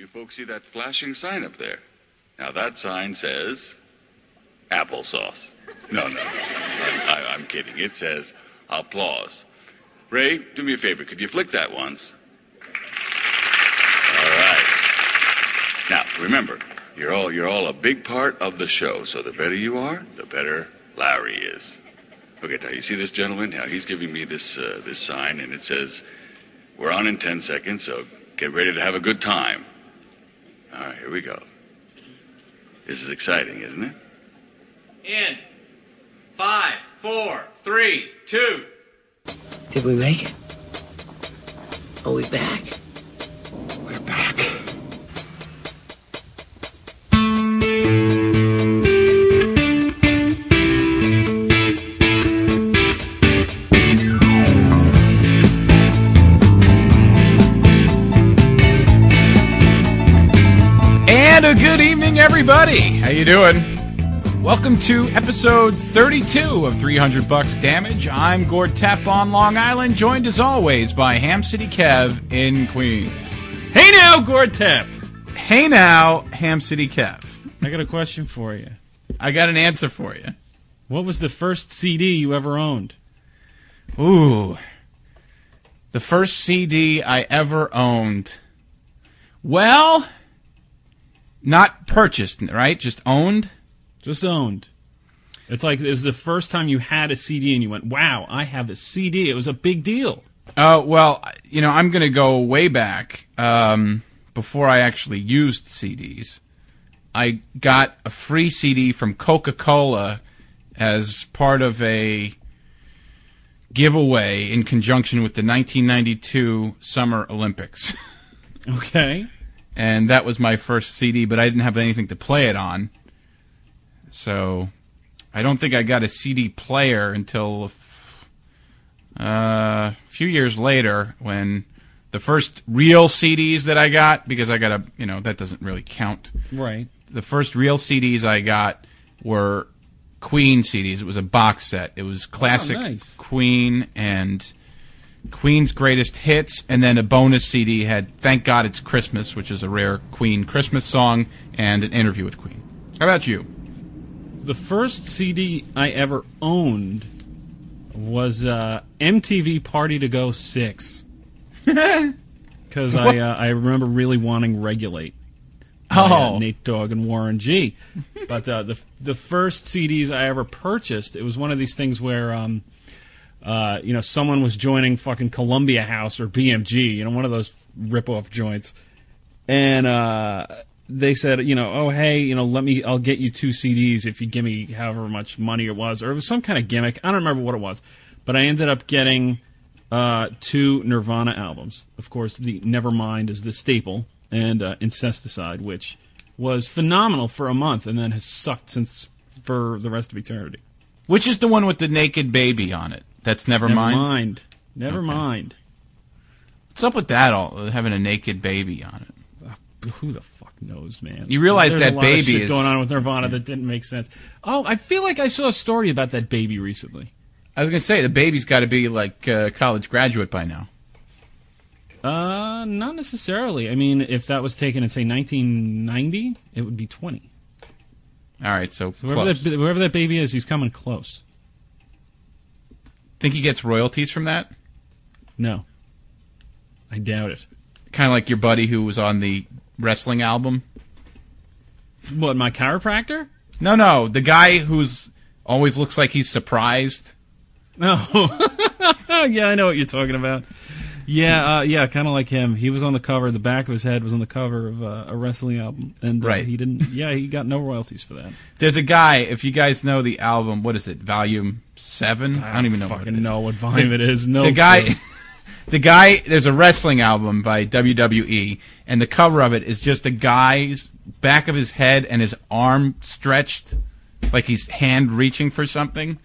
You folks see that flashing sign up there? Now that sign says applesauce. No, no, I, I'm kidding. It says applause. Ray, do me a favor. Could you flick that once? All right. Now remember, you're all you're all a big part of the show. So the better you are, the better Larry is. Okay, now you see this gentleman? Now he's giving me this uh, this sign, and it says, "We're on in ten seconds, so get ready to have a good time." All right, here we go. This is exciting, isn't it? In five, four, three, two. Did we make it? Are we back? How you doing? Welcome to episode 32 of 300 Bucks Damage. I'm Gord Tepp on Long Island, joined as always by Ham City Kev in Queens. Hey now, Gord Tap. Hey now, Ham City Kev. I got a question for you. I got an answer for you. What was the first CD you ever owned? Ooh. The first CD I ever owned. Well, not purchased, right? Just owned. Just owned. It's like it was the first time you had a CD and you went, "Wow, I have a CD." It was a big deal. Uh, well, you know, I'm going to go way back um, before I actually used CDs. I got a free CD from Coca Cola as part of a giveaway in conjunction with the 1992 Summer Olympics. Okay. And that was my first CD, but I didn't have anything to play it on. So I don't think I got a CD player until a f- uh, a few years later when the first real CDs that I got, because I got a, you know, that doesn't really count. Right. The first real CDs I got were Queen CDs. It was a box set. It was classic nice. Queen and Queen's greatest hits, and then a bonus CD had "Thank God It's Christmas," which is a rare Queen Christmas song, and an interview with Queen. How about you? The first CD I ever owned was uh, MTV Party to Go Six. Because I uh, I remember really wanting Regulate. by, uh, Oh. Nate Dogg and Warren G. But uh, the the first CDs I ever purchased, it was one of these things where, um, uh, you know, someone was joining fucking Columbia House or BMG, you know, one of those rip-off joints, and uh, they said, you know, oh hey, you know, let me, I'll get you two CDs if you give me however much money it was, or it was some kind of gimmick. I don't remember what it was, but I ended up getting uh, two Nirvana albums. Of course, the Nevermind is the staple, and uh, Incesticide, which was phenomenal for a month and then has sucked since for the rest of eternity. Which is the one with the naked baby on it? That's never, mind. mind. Never mind. What's up with that? All having a naked baby on it. Who the fuck knows, man? You realize There's that a lot of baby is- going on with Nirvana that didn't make sense. Oh, I feel like I saw a story about that baby recently. I was gonna say the baby's got to be like a college graduate by now. Uh, not necessarily. I mean, if that was taken in say 1990, it would be 20. All right, so, Whoever close. that, whoever that baby is, he's coming close. Think he gets royalties from that? No, I doubt it. Kind of like your buddy who was on the wrestling album. What, my chiropractor? No, no, the guy who's always looks like he's surprised. No. Oh. yeah, I know what you're talking about. Yeah, uh, yeah, kind of like him. He was on the cover. The back of his head was on the cover of uh, a wrestling album, and uh, Right. he didn't. Yeah, he got no royalties for that. There's a guy. If you guys know the album, what is it? Volume seven? I don't even know. what fucking it is. know what volume it is. No, the guy the guy there's a wrestling album by WWE and the cover of it is just a guy's back of his head and his arm stretched like he's hand reaching for something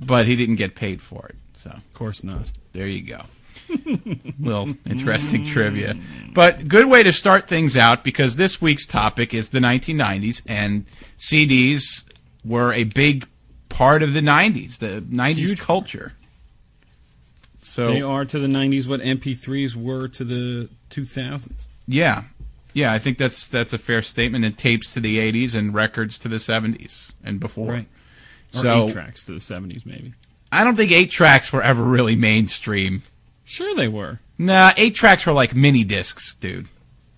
but he didn't get paid for it so Of course not. there you go little interesting trivia but good way to start things out because this week's topic is the 1990s and CDs were a big part of the 90s the 90s Huge culture so They are to the '90s what MP3s were to the 2000s. Yeah. Yeah, I think that's that's a fair statement. And tapes to the '80s and records to the '70s and before. Right. Or So eight tracks to the seventies, maybe. I don't think eight tracks were ever really mainstream. Sure, they were. Nah, eight tracks were like mini discs, dude.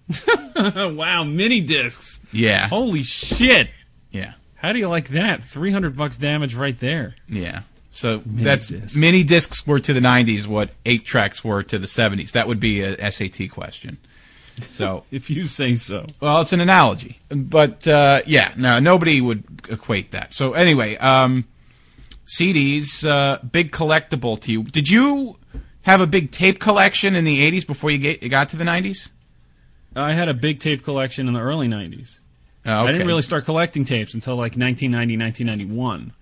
wow, mini discs. Yeah, Holy shit! yeah, How do you like that? Three hundred bucks damage right there. yeah. So that's discs. mini discs were to the '90s what eight tracks were to the '70s. That would be a SAT question. So If you say so. Well, it's an analogy, but uh, yeah, no, nobody would equate that. So anyway, um, CDs, uh, big collectible to you. Did you have a big tape collection in the '80s before you, get, you got to the '90s? I had a big tape collection in the early nineties. Oh, okay. I didn't really start collecting tapes until like 1990, 1991.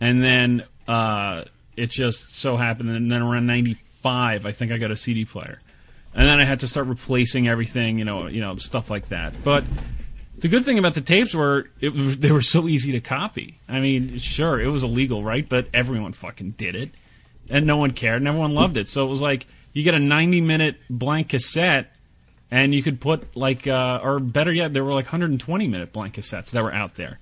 And then uh, it just so happened that then around 95, I think I got a CD player. And then I had to start replacing everything, you know, you know, stuff like that. But the good thing about the tapes were it they were so easy to copy. I mean, sure, it was illegal, right? But everyone fucking did it. And no one cared and everyone loved it. So it was like you get a 90 minute blank cassette and you could put like uh, or better yet there were like 120 minute blank cassettes that were out there.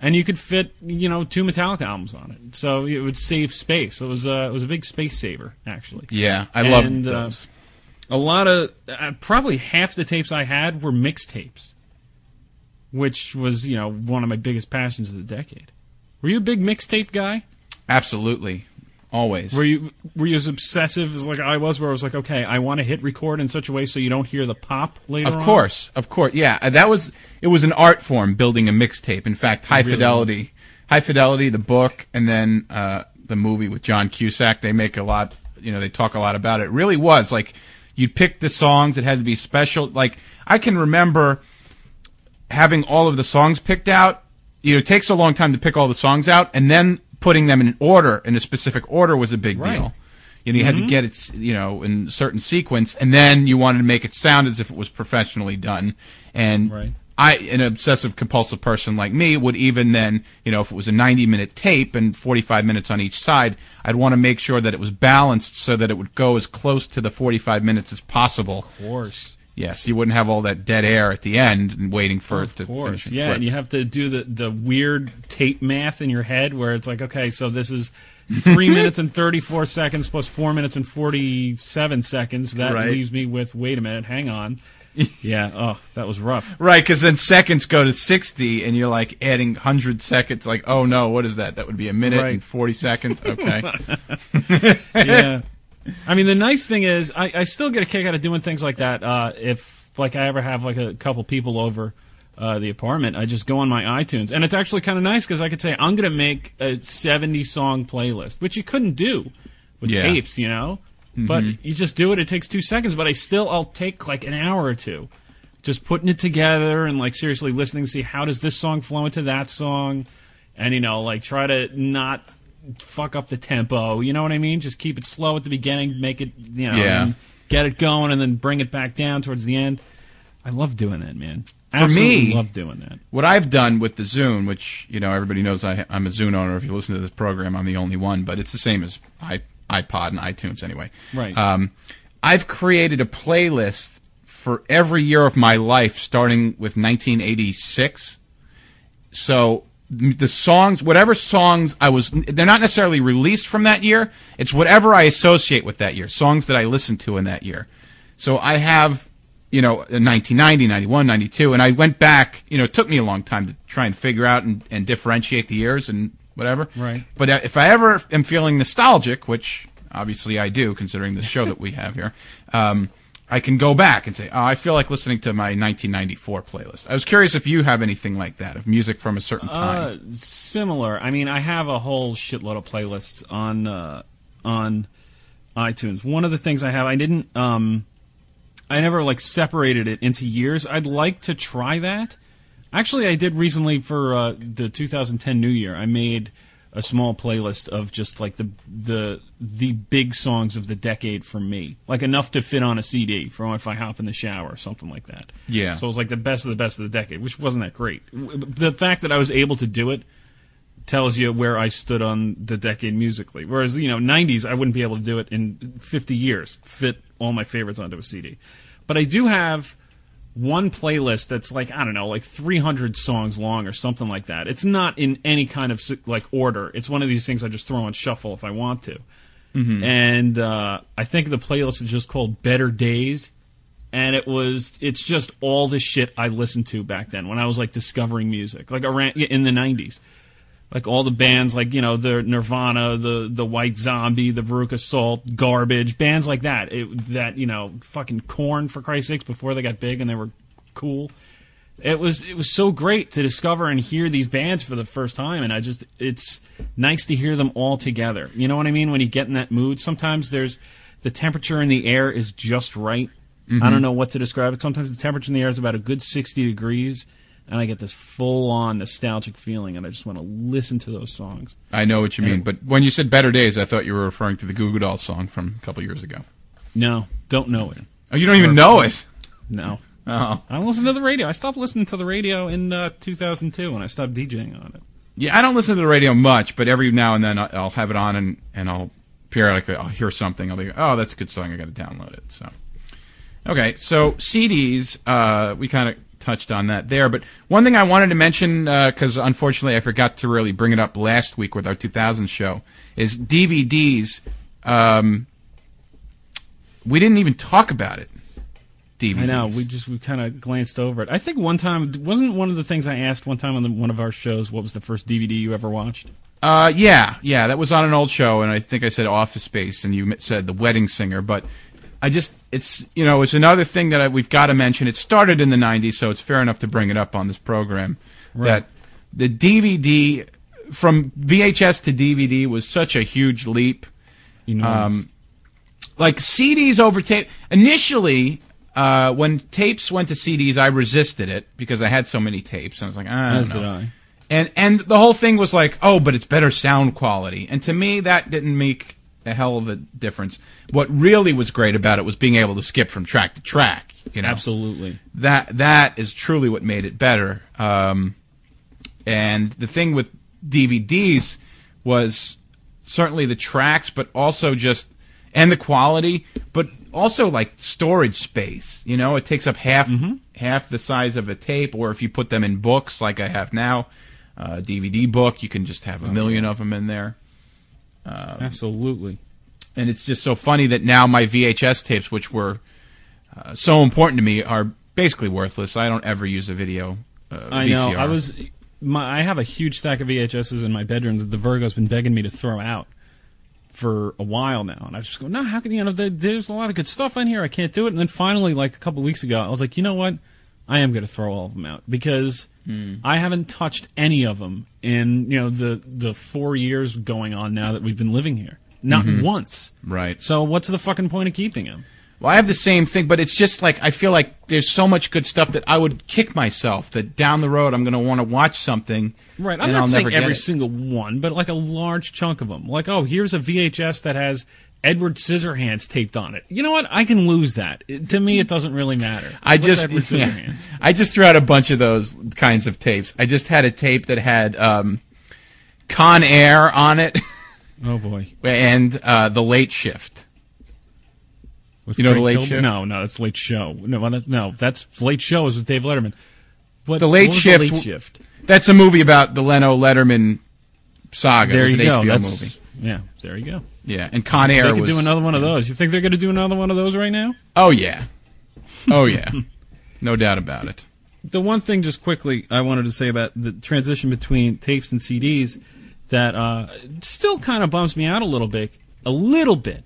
And you could fit you know two metallica albums on it. So it would save space. It was a, it was a big space saver actually. Yeah, I loved And, uh, those. a lot of uh, probably half the tapes i had were mixtapes which was you know one of my biggest passions of the decade. Were you a big mixtape guy? Absolutely, always. were you were you as obsessive as like I was, where I was like, okay, I want to hit record in such a way so you don't hear the pop later. Of on? course, of course, yeah. uh, That was it was an art form building a mixtape. In fact, High really Fidelity, High Fidelity, the book, and then uh, the movie with John Cusack. They make a lot, you know, they talk a lot about it. It really was like you'd pick the songs. It had to be special. Like I can remember having all of the songs picked out. You know, it takes a long time to pick all the songs out, and then putting them in an order in a specific order was a big Right. deal. You know, you had to mm-hmm. get it, you know, in a certain sequence, and then you wanted to make it sound as if it was professionally done. And Right. I, an obsessive compulsive person like me, would even then, you know, if it was a 90 minute tape and 45 minutes on each side, I'd want to make sure that it was balanced so that it would go as close to the 45 minutes as possible. Of course. Yes, you wouldn't have all that dead air at the end and waiting for Of it to course, finish. and yeah, flip. and you have to do the the weird tape math in your head where it's like, okay, so this is three minutes and thirty four seconds plus four minutes and forty seven seconds. That Right. leaves me with wait a minute, hang on. yeah, oh, that was rough. Right, because then seconds go to 60, and you're like adding 100 seconds. Like, oh no, what is that? That would be a minute Right. and 40 seconds. Okay. yeah. I mean, the nice thing is, I, I still get a kick out of doing things like that. Uh, if like I ever have like a couple people over uh, the apartment, I just go on my iTunes, and it's actually kind of nice because I could say I'm going to make a 70 song playlist, which you couldn't do with Yeah. tapes, you know. But you just do it. It takes two seconds, but I still I'll take like an hour or two, just putting it together and like seriously listening to see how does this song flow into that song, and you know like try to not fuck up the tempo. You know what I mean? Just keep it slow at the beginning, make it you know, Yeah. get it going, and then bring it back down towards the end. I love doing that, man. For Absolutely me- love doing that. what I've done with the Zune, which you know everybody knows I, I'm a Zune owner. If you listen to this program, I'm the only one, but it's the same as I, iPod and iTunes anyway. Right. Um, I've created a playlist for every year of my life, starting with 1986. So the songs, whatever songs I was, they're not necessarily released from that year. It's whatever I associate with that year, songs that I listened to in that year. So I have, you know, 1990, 91, 92, and I went back, you know, it took me a long time to try and figure out and, and differentiate the years and whatever. Right. But uh, if I ever am feeling nostalgic, which obviously I do, considering the show that we have here, um, I can go back and say, oh, I feel like listening to my 1994 playlist. I was curious if you have anything like that, of music from a certain time. Uh, similar. I mean, I have a whole shitload of playlists on uh, on iTunes. One of the things I have, I didn't, um, I never like separated it into years. I'd like to try that. Actually, I did recently for uh, the 2010 New Year. I made a small playlist of just like the the the big songs of the decade for me, like enough to fit on a CD for if I hop in the shower or something like that. Yeah. So it was like the best of the best of the decade, which wasn't that great. The fact that I was able to do it tells you where I stood on the decade musically. Whereas, you know, 90s, I wouldn't be able to do it in 50 years, fit all my favorites onto a CD. But I do have one playlist that's like I don't know, like 300 songs long or something like that. It's not in any kind of like order. It's one of these things I just throw on shuffle if I want to. And uh, I think the playlist is just called Better Days, and it was it's just all the shit I listened to back then when I was like discovering music, like around in the 90s. Like all the bands, like you know, the Nirvana, the the White Zombie, the Veruca Salt, Garbage, bands like that. It, that you know, fucking Korn for Christ's sakes, before they got big and they were cool. It was it was so great to discover and hear these bands for the first time, and I just it's nice to hear them all together. You know what I mean? When you get in that mood, sometimes there's the temperature in the air is just right. I don't mm-hmm. know what to describe it. Sometimes the temperature in the air is about a good sixty degrees, and I get this full on nostalgic feeling, and I just want to listen to those songs. I know what you mean, but when you said "Better Days," I thought you were referring to the Goo Goo Dolls song from a couple years ago. No, don't know it. Oh, you don't even know it. No. Oh, I don't listen to the radio. I stopped listening to the radio in uh, 2002 when I stopped DJing on it. yeah. I don't listen to the radio much, but every now and then I'll have it on and and I'll periodically I'll hear something. I'll be, oh, that's a good song. I got to download it. So, okay. So CDs, uh, we kind of touched on that there, but one thing I wanted to mention because unfortunately I forgot to really bring it up last week with our 2000 show is DVDs. Um, we didn't even talk about it. DVDs. I know we just we kind of glanced over it. I think one time wasn't one of the things I asked one time on the, one of our shows. What was the first DVD you ever watched? Uh, yeah, yeah, that was on an old show, and I think I said Office Space, and you said The Wedding Singer, but I just, it's, you know, it's another thing that I, we've got to mention. It started in the 90s, so it's fair enough to bring it up on this program. That the DVD, from VHS to DVD, was such a huge leap. You know, Um, like CDs over tape. Initially, uh, when tapes went to CDs, I resisted it because I had so many tapes. I was like, ah, I as don't did know. I. And and the whole thing was like, oh, but it's better sound quality. And to me, that didn't make a hell of a difference. What really was great about it was being able to skip from track to track. You know, Absolutely. that that is truly what made it better. Um, and the thing with DVDs was certainly the tracks, but also just and the quality, but also like storage space. You know, it takes up half half the size of a tape, or if you put them in books like I have now, uh, DVD book, you can just have a million of them in there. Absolutely. And it's just so funny that now my VHS tapes, which were uh, so important to me, are basically worthless. I don't ever use a video. Uh, I VCR. know. I was. My, I have a huge stack of VHSs in my bedroom that the Virgo's been begging me to throw out for a while now, and I just go, no, how can you know? There's a lot of good stuff in here. I can't do it. And then finally, like a couple weeks ago, I was like, you know what? I am going to throw all of them out because Hmm. I haven't touched any of them in you know the the four years going on now that we've been living here. Not mm-hmm. once. right. So what's the fucking point of keeping them? Well, I have the same thing, but it's just like I feel like there's so much good stuff that I would kick myself that down the road I'm going to want to watch something. Right. I'm not I'll saying every single one, but like a large chunk of them. Like, oh, here's a VHS that has Edward Scissorhands taped on it. You know what? I can lose that. It- to me, it doesn't really matter. I What's just Edward yeah. I just threw out a bunch of those kinds of tapes. I just had a tape that had um, Con Air on it Oh boy. and uh, the Late Shift. You know Craig The Late Kilborn? Shift? No, no, that's Late Show. No, no, that's Late Show is with Dave Letterman. What, The Late Shift The late shift. That's a movie about the Leno Letterman saga. There you an go. HBO That's movie. yeah. There you go. Yeah, and Con Air They could was do another one of those. You think they're going to do another one of those right now? Oh yeah, oh yeah, no doubt about it. the one thing just quickly I wanted to say about the transition between tapes and CDs that uh, still kind of bums me out a little bit, a little bit,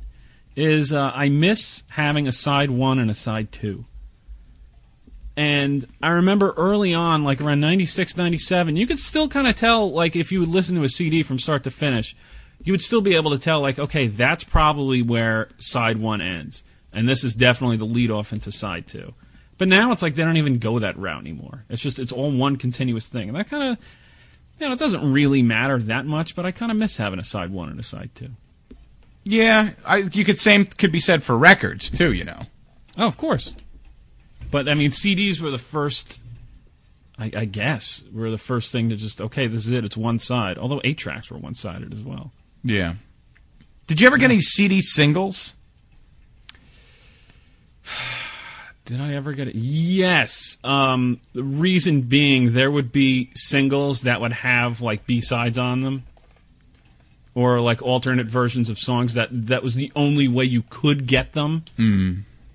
is uh, I miss having a side one and a side two. And I remember early on, like around 96, 97, you could still kind of tell, like, if you would listen to a CD from start to finish, you would still be able to tell, like, okay, that's probably where side one ends. And this is definitely the lead off into side two. But now it's like they don't even go that route anymore. It's just, it's all one continuous thing. And that kind of, you know, it doesn't really matter that much, but I kind of miss having a side one and a side two. Yeah, I, you could same could be said for records too. You know. Oh, of course. But I mean, CDs were the first. I, I guess were the first thing to just okay, this is it. It's one side. Although eight tracks were one sided as well. Yeah. Did you ever get any CD singles? Did I ever get it? Yes. Um, the reason being, there would be singles that would have like B sides on them, or like alternate versions of songs that that was the only way you could get them.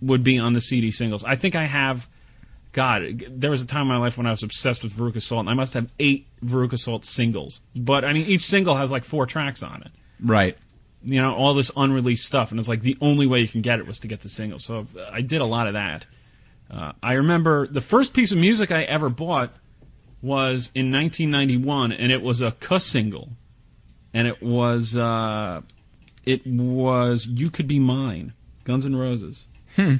Would be on the CD singles. I think I have. God, there was a time in my life when I was obsessed with Veruca Salt, and I must have eight Veruca Salt singles. But I mean, each single has like four tracks on it Right. you know all this unreleased stuff and it's like the only way you can get it was to get the single. So i did a lot of that. Uh, i remember the first piece of music i ever bought was in 1991 and it was a cuss single. And it was uh, it was you could be mine guns n' roses. Hmm.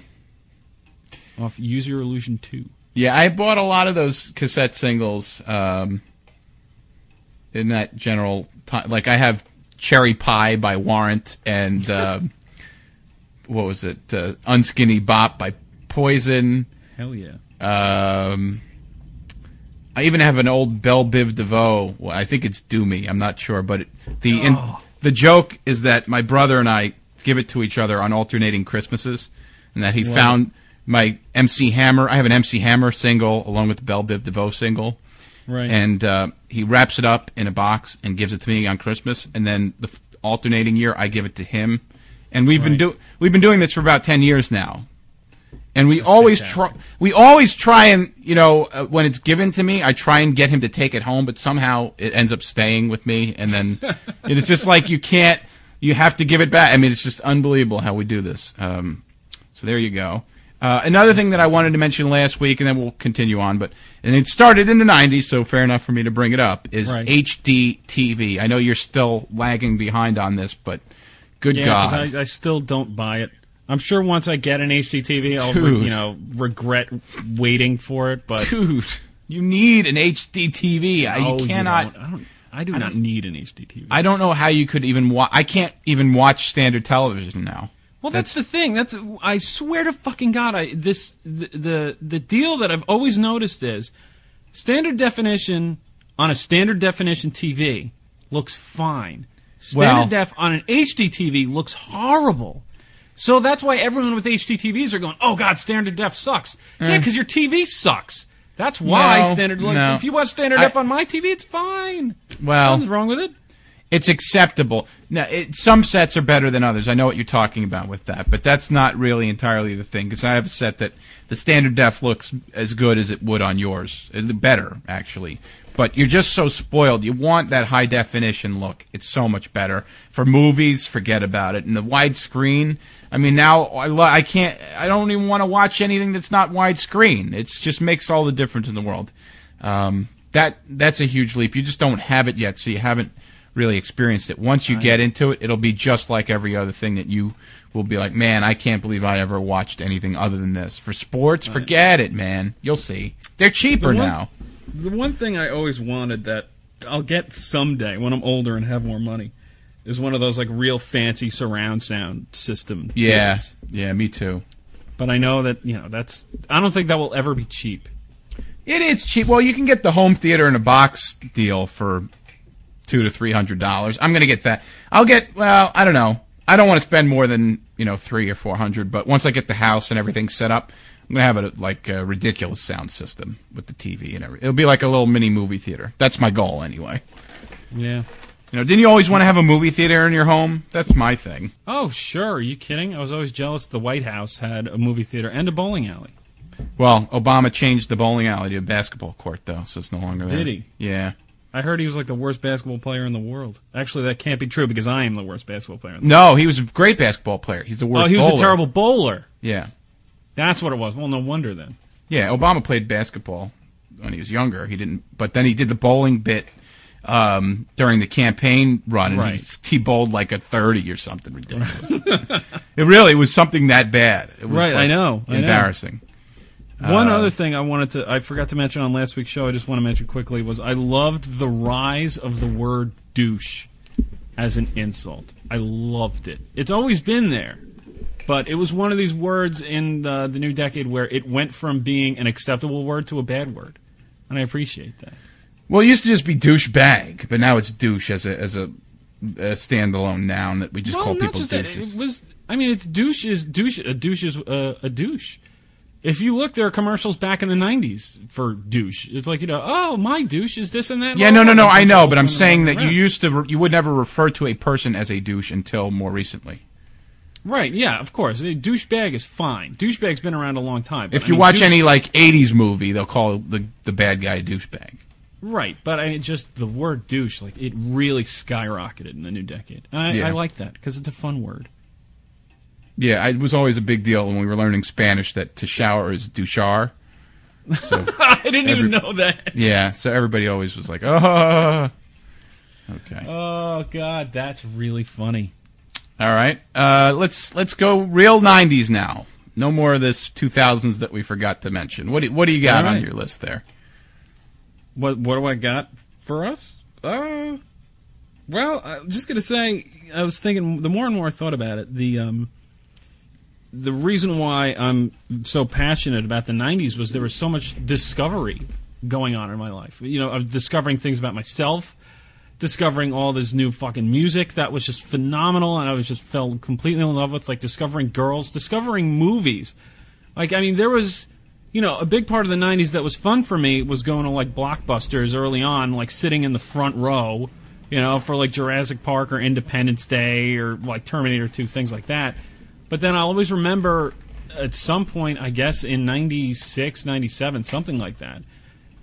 Off use your illusion 2 Yeah, I bought a lot of those cassette singles um, in that general time. Like I have Cherry Pie by Warrant and uh, what was it? Uh, Unskinny Bop by Poison. hell yeah Um, I even have an old Belle Biv DeVoe. Well, I think it's Do Me. I'm not sure, but it, the in, the joke is that my brother and I give it to each other on alternating Christmases, and that he found my MC Hammer. I have an MC Hammer single along with the Belle Biv DeVoe single, right and uh, he wraps it up in a box and gives it to me on Christmas, and then the f- alternating year I give it to him, and we've been Right. do we've been doing this for about ten years now, and we always try we always try and you know uh, when it's given to me, I try and get him to take it home, but somehow it ends up staying with me, and then it's just like you can't you have to give it back. I mean, it's just unbelievable how we do this. Um, so there you go. Uh, another thing that I wanted to mention last week, and then we'll continue on, but and it started in the '90s, so fair enough for me to bring it up. Is Right. HD TV? I know you're still lagging behind on this, but good Yeah, God, I, I still don't buy it. I'm sure once I get an HD TV, I'll Dude. you know regret waiting for it. But dude, you need an HD TV. I, Oh, you cannot. don't. I don't. I do not need an HDTV. I don't know how you could even watch. I can't even watch standard television now. Well, that's, the thing. That's I swear to fucking God, I this the, the the deal that I've always noticed is standard definition on a standard definition TV looks fine. Standard Well- def on an HD TV looks horrible. So that's why everyone with HD TVs are going, "Oh God, standard def sucks." Mm. Yeah, because your TV sucks. That's why. No, standard. Like, no. If you watch standard I- def on my TV, it's fine. Well, Nothing's wrong with it. It's acceptable. Now, it, some sets are better than others. I know what you're talking about with that, but that's not really entirely the thing. Because I have a set that the standard def looks as good as it would on yours, Uh, better actually. But you're just so spoiled. You want that high definition look. It's so much better for movies. Forget about it. And the widescreen. I mean, now I lo- I can't. I don't even want to watch anything that's not widescreen. It just makes all the difference in the world. Um, that that's a huge leap. You just don't have it yet, so you haven't really experienced it. Once you get into it, it'll be just like every other thing that you will be like, man, I can't believe I ever watched anything other than this. For sports, forget it, man. You'll see. They're cheaper The one- now. The one thing I always wanted that I'll get someday when I'm older and have more money is one of those like real fancy surround sound system. Yeah, deals. yeah, me too. But I know that you know that's. I don't think that will ever be cheap. It is cheap. Well, you can get the home theater in a box deal for two to three hundred dollars. I'm going to get that. I'll get. Well, I don't know. I don't want to spend more than you know three or four hundred. But once I get the house and everything set up, I'm going to have a like a ridiculous sound system with the TV and everything. It'll be like a little mini movie theater. That's my goal anyway. Yeah. You know, didn't you always want to have a movie theater in your home? That's my thing. Oh sure. Are you kidding? I was always jealous. The White House had a movie theater and a bowling alley. Well, Obama changed the bowling alley to a basketball court, though, so it's no longer there. Did he? Yeah. I heard he was like the worst basketball player in the world. Actually, that can't be true because I am the worst basketball player. In the No, he was a great basketball player. He's the worst. Oh, he was bowler. a terrible bowler. Yeah. That's what it was. Well, no wonder then. Yeah, Obama played basketball when he was younger. He didn't, but then he did the bowling bit um, during the campaign run, and Right. he, he bowled like a thirty or something ridiculous. it really was something that bad. It was Right, I like, know, I know. One Uh, other thing I wanted to, I forgot to mention on last week's show, I just want to mention quickly, was I loved the rise of the word douche as an insult. I loved it. It's always been there. But it was one of these words in the, the new decade where it went from being an acceptable word to a bad word. And I appreciate that. Well, it used to just be douchebag, but now it's douche as a as a, a standalone noun that we just well, call not people just that. It was, I mean, it's douche is douche. A douche is uh, a douche. If you look, there are commercials back in the '90s for douche. It's like you know, oh, my douche is this and that. Yeah, no, no, no. I know, but I'm saying that you used to re- you would never refer to a person as a douche until more recently. Right? Yeah, of course. A douchebag is fine. Douchebag's been around a long time. but If I you mean, watch douche- any like '80s movie, they'll call the the bad guy a douchebag. right, but I mean, just the word douche, like it really skyrocketed in the new decade. And I, Yeah. I like that because it's a fun word. Yeah, it was always a big deal when we were learning Spanish that to shower is duchar. So I didn't Every- even know that. yeah, so everybody always was like, oh. Okay. Oh God, that's really funny. All right. Uh, let's let's go real '90s now. No more of this 2000s that we forgot to mention. What do, what do you got All on your list there? What what do I got for us? Uh, well, I'm just gonna say, I was thinking. The more and more I thought about it, the um, the reason why I'm so passionate about the '90s was there was so much discovery going on in my life. You know, I was discovering things about myself, discovering all this new fucking music that was just phenomenal, and I was just fell completely in love with. Like discovering girls, discovering movies. Like, I mean, there was, you know, a big part of the 90s that was fun for me was going to, like, blockbusters early on, like, sitting in the front row, you know, for, like, Jurassic Park or Independence Day or, like, Terminator 2, things like that. But then I'll always remember at some point, I guess in 96, 97, something like that,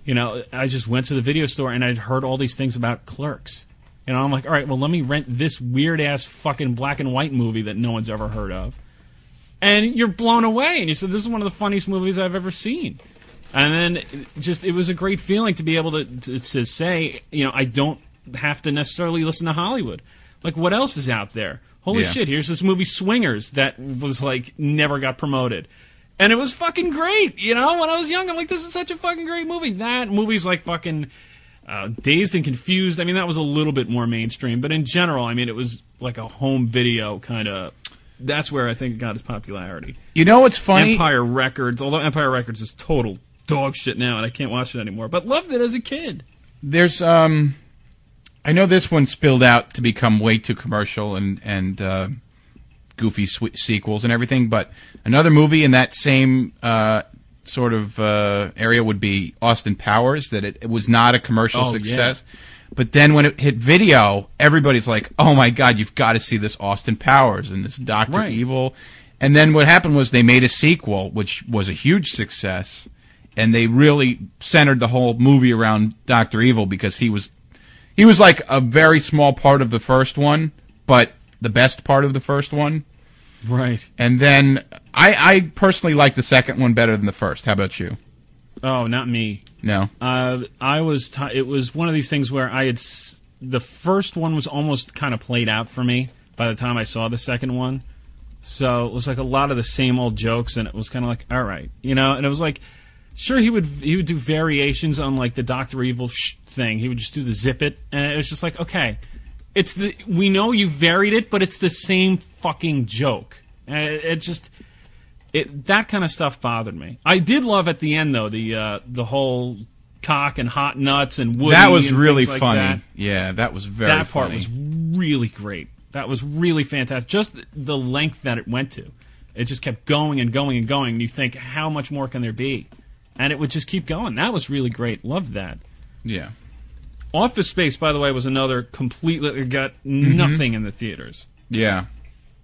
you know, I just went to the video store and I'd heard all these things about clerks. And I'm like, all right, well, let me rent this weird ass fucking black and white movie that no one's ever heard of. And you're blown away. And you said this is one of the funniest movies i've ever seen. And then just it was a great feeling to be able to, to to say you know i don't have to necessarily listen to hollywood. Like what else is out there holy Yeah. shit here's this movie swingers that was like never got promoted and it was fucking great you know when i was young i'm like this is such a fucking great movie that movie's like fucking uh, dazed and confused i mean that was a little bit more mainstream but in general i mean it was like a home video kind of that's where I think it got its popularity. You know what's funny? Empire Records, although Empire Records is total dog shit now, and I can't watch it anymore. But loved it as a kid. There's um, I know this one spilled out to become way too commercial and and uh, goofy sw- sequels and everything. But another movie in that same uh, sort of uh, area would be Austin Powers. That it, it was not a commercial Oh, success. But then when it hit video, everybody's like, "Oh my God, you've got to see this Austin Powers and this Doctor Right. Evil." And then what happened was they made a sequel, which was a huge success, and they really centered the whole movie around Doctor Evil because he was he was like a very small part of the first one, but the best part of the first one. Right. And then I, I personally like the second one better than the first. How about you? Oh, not me. No. Uh, I was. T- it was one of these things where I had. S- the first one was almost kind of played out for me by the time I saw the second one. So it was like a lot of the same old jokes, and it was kind of like, all right, you know. And it was like, sure, he would he would do variations on like the Doctor Evil sh- thing. He would just do the zip it, and it was just like, okay, it's the we know you varied it, but it's the same fucking joke. It, it just it that kind of stuff bothered me. I did love at the end though the uh, the whole cock and hot nuts and Woody that was really like funny. that. Yeah, that was very That part funny. was really great. That was really fantastic. Just the length that it went to, it just kept going and going and going. And you think, how much more can there be? And it would just keep going. That was really great. Loved that. yeah. Office Space, by the way, was another completely got Mm-hmm. nothing in the theaters. Yeah.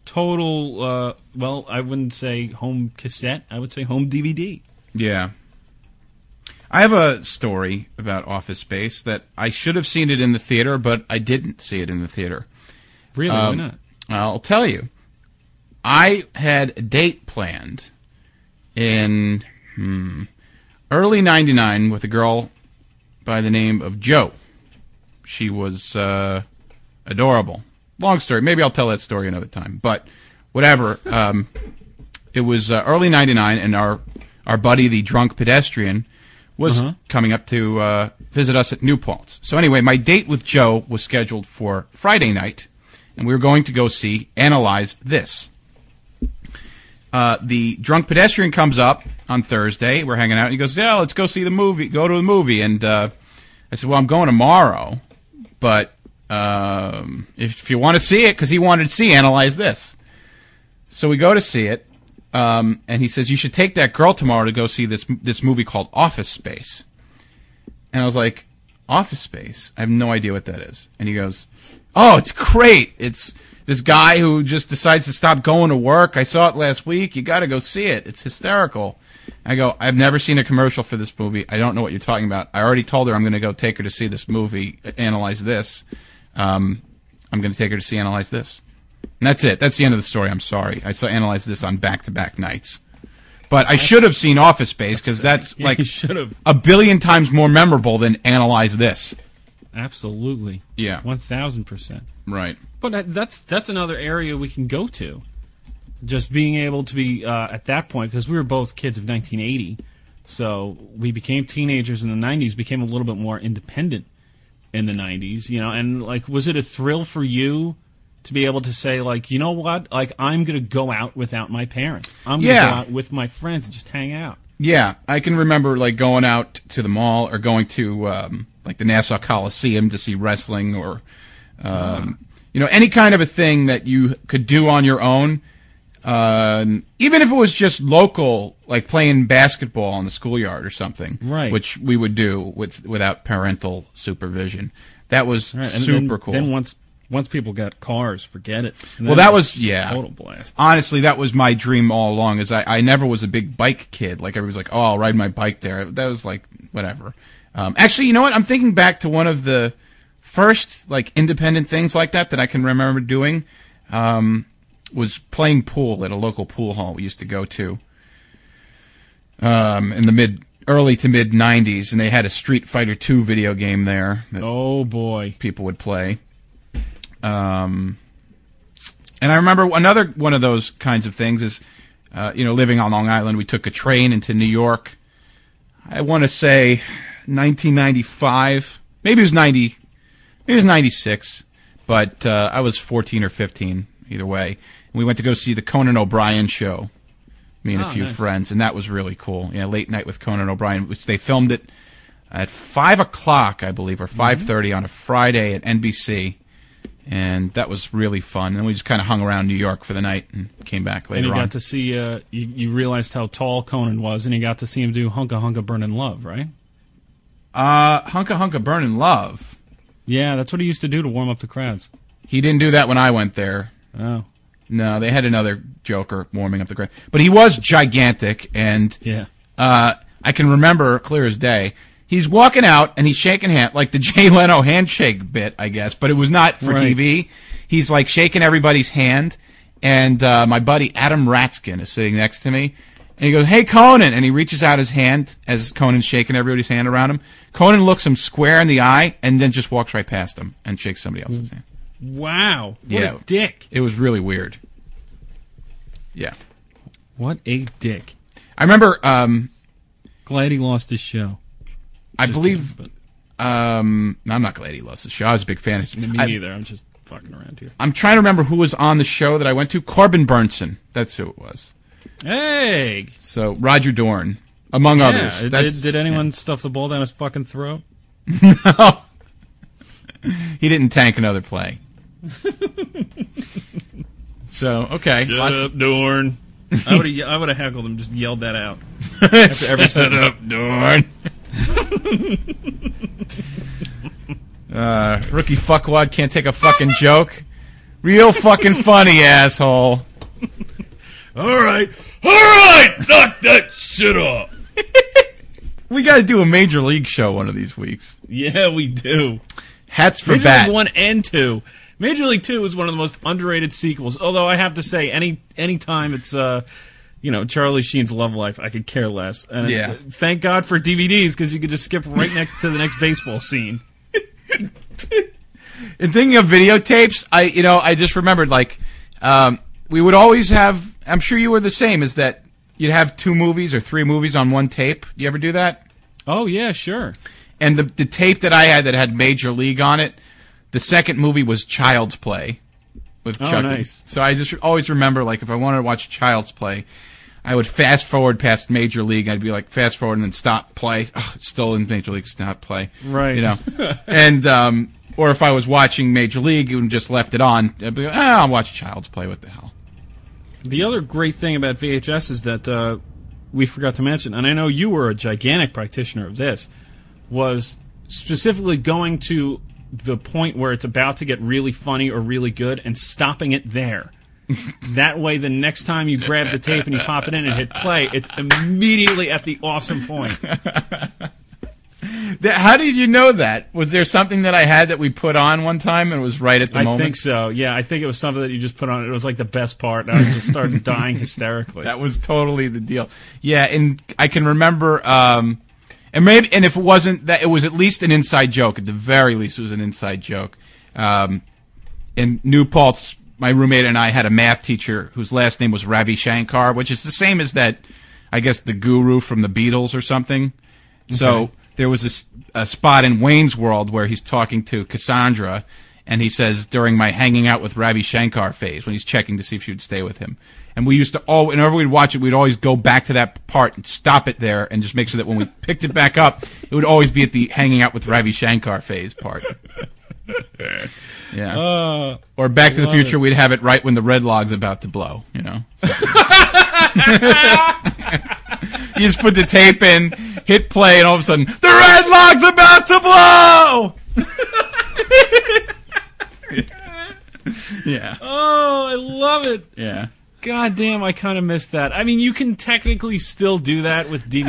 Total. Uh, well, I wouldn't say home cassette. I would say home DVD. Yeah. I have a story about Office Space that I should have seen it in the theater, but I didn't see it in the theater. Really? Um, Why not? I'll tell you. I had a date planned in hmm, early 99 with a girl by the name of Joe. She was uh, adorable. Long story. Maybe I'll tell that story another time. But whatever. Um, it was uh, early 99, and our, our buddy, the drunk pedestrian, was coming up to uh, visit us at New Paltz. So anyway, my date with Joe was scheduled for Friday night, and we were going to go see Analyze This. Uh, the drunk pedestrian comes up on Thursday. We're hanging out, and he goes, "Yeah, let's go see the movie. Go to the movie." And uh, I said, "Well, I'm going tomorrow, but um, if, you want to see it, because he wanted to see Analyze This." So we go to see it. um, and he says you should take that girl tomorrow to go see this this movie called Office Space. And I was like, Office Space? I have no idea what that is. And he goes, Oh, it's great. It's this guy who just decides to stop going to work. I saw it last week. You got to go see it. It's hysterical. I go, I've never seen a commercial for this movie. I don't know what you're talking about. I already told her I'm going to go take her to see this movie, analyze this. Um, I'm going to take her to see analyze this. And that's it. That's the end of the story. I'm sorry. I saw analyze this on back to back nights. But I should have seen Office Space because that's like you should have. a billion times more memorable than analyze this. Absolutely. Yeah. One thousand percent. Right. But that's that's another area we can go to. Just being able to be uh, at that point because we were both kids of 1980, so we became teenagers in the 90s, became a little bit more independent in the 90s, you know. And like, was it a thrill for you to be able to say like, you know what, like I'm gonna go out without my parents, I'm gonna Yeah. go out with my friends and just hang out. Yeah, I can remember like going out to the mall or going to um, like the Nassau Coliseum to see wrestling or um, you know any kind of a thing that you could do on your own. Uh, even if it was just local, like playing basketball in the schoolyard or something, Right. Which we would do with without parental supervision. That was Right, super then, cool. Then once once people got cars, forget it. Well, that it was- just yeah. total blast. honestly, that was my dream all along. Is I, I never was a big bike kid. Like everybody's like, oh, I'll ride my bike there. That was like whatever. Um, actually, you know what? I'm thinking back to one of the first like independent things like that that I can remember doing. Um, was playing pool at a local pool hall we used to go to. Um, in the mid early to mid 90s, and they had a Street Fighter 2 video game there that Oh boy. people would play. Um, and I remember another one of those kinds of things is, uh, you know, living on Long Island, we took a train into New York. I want to say 1995, maybe it was 90, maybe it was 96, but uh, I was 14 or 15, either way. And we went to go see the Conan O'Brien show, me and a Oh, few nice. friends, and that was really cool. Yeah, late night with Conan O'Brien, which they filmed it at five o'clock, I believe, or five thirty on a Friday at NBC, and that was really fun. And we just kind of hung around New York for the night and came back later. And you on. got to see, uh, you, you realized how tall Conan was, and you got to see him do Hunka Hunka Burnin' Love, right? Uh, Hunka Hunka Burnin' Love. Yeah, that's what he used to do to warm up the crowds. He didn't do that when I went there. Oh, No, they had another Joker warming up the crowd, but he was gigantic, and yeah. uh, I can remember clear as day. He's walking out and he's shaking hand like the Jay Leno handshake bit, I guess, but it was not for Right. TV. He's like shaking everybody's hand, and uh, my buddy Adam Ratskin is sitting next to me, and he goes, "Hey Conan," and he reaches out his hand as Conan's shaking everybody's hand around him. Conan looks him square in the eye and then just walks right past him and shakes somebody else's hand. Wow. What Yeah. a dick. It was really weird. Yeah, What a dick. I remember. Um, Glad he lost his show. I Just believe. kidding, Um, I'm not glad he lost the show. I was a big fan. of but me I- neither. I'm just fucking around here. I'm trying to remember who was on the show that I went to. Corbin Bernsen. That's who it was. Hey. So Roger Dorn, among Yeah, others. did, did anyone stuff the ball down his fucking throat? No. he didn't tank another play. so okay. shut Lots- Dorn. I would have I would have heckled him, just yelled that out. After every Shut up, Dorn. uh, rookie fuckwad can't take a fucking joke. Real fucking funny, asshole. All right. All right. Knock that shit off. We got to do a major league show one of these weeks. Yeah, we do. Hats for Major bat. League One and Two. Major League Two is one of the most underrated sequels. Although I have to say, any any time it's uh, you know, Charlie Sheen's Love Life, I could care less. And Yeah. uh, thank God for DVDs because you could just skip right next to the next baseball scene. And thinking of videotapes, I you know I just remembered like um, we would always have. I'm sure you were the same. Is that you'd have two movies or three movies on one tape? Do you ever do that? Oh yeah, sure. And the the tape that I had that had Major League on it, the second movie was Child's Play with Oh, Chucky. nice. So I just always remember like if I wanted to watch Child's Play. I would fast forward past Major League. I'd be like fast forward and then stop play. Oh, still in Major League, stop play. Right. You know, and um, or if I was watching Major League and just left it on, I'd be like, ah, I'll watch Child's Play. What the hell? The other great thing about VHS is that uh, we forgot to mention, and I know you were a gigantic practitioner of this, was specifically going to the point where it's about to get really funny or really good and stopping it there. that way, the next time you grab the tape and you pop it in and hit play, it's immediately at the awesome point. How did you know that? Was there something that I had that we put on one time and it was right at the I moment? I think so. Yeah, I think it was something that you just put on. It was like the best part, and I just started dying hysterically. That was totally the deal. Yeah, and I can remember, um, and maybe, and if it wasn't that, it was at least an inside joke. At the very least, it was an inside joke. Um, in New Paltz, my roommate and I had a math teacher whose last name was Ravi Shankar, which is the same as that, I guess, the guru from the Beatles or something. So there was a spot in Wayne's World where he's talking to Cassandra, and he says during my hanging out with Ravi Shankar phase when he's checking to see if she would stay with him. And we used to all, whenever we'd watch it, we'd always go back to that part and stop it there, and just make sure that when we picked it back up, it would always be at the hanging out with Ravi Shankar phase part. Yeah. Uh, or Back to the Future, it. we'd have it right when the red log's about to blow. You know. You just put the tape in, hit play, and all of a sudden, the red log's about to blow. yeah. oh, I love it. Yeah. God damn, I kind of missed that. I mean, you can technically still do that with DVDs,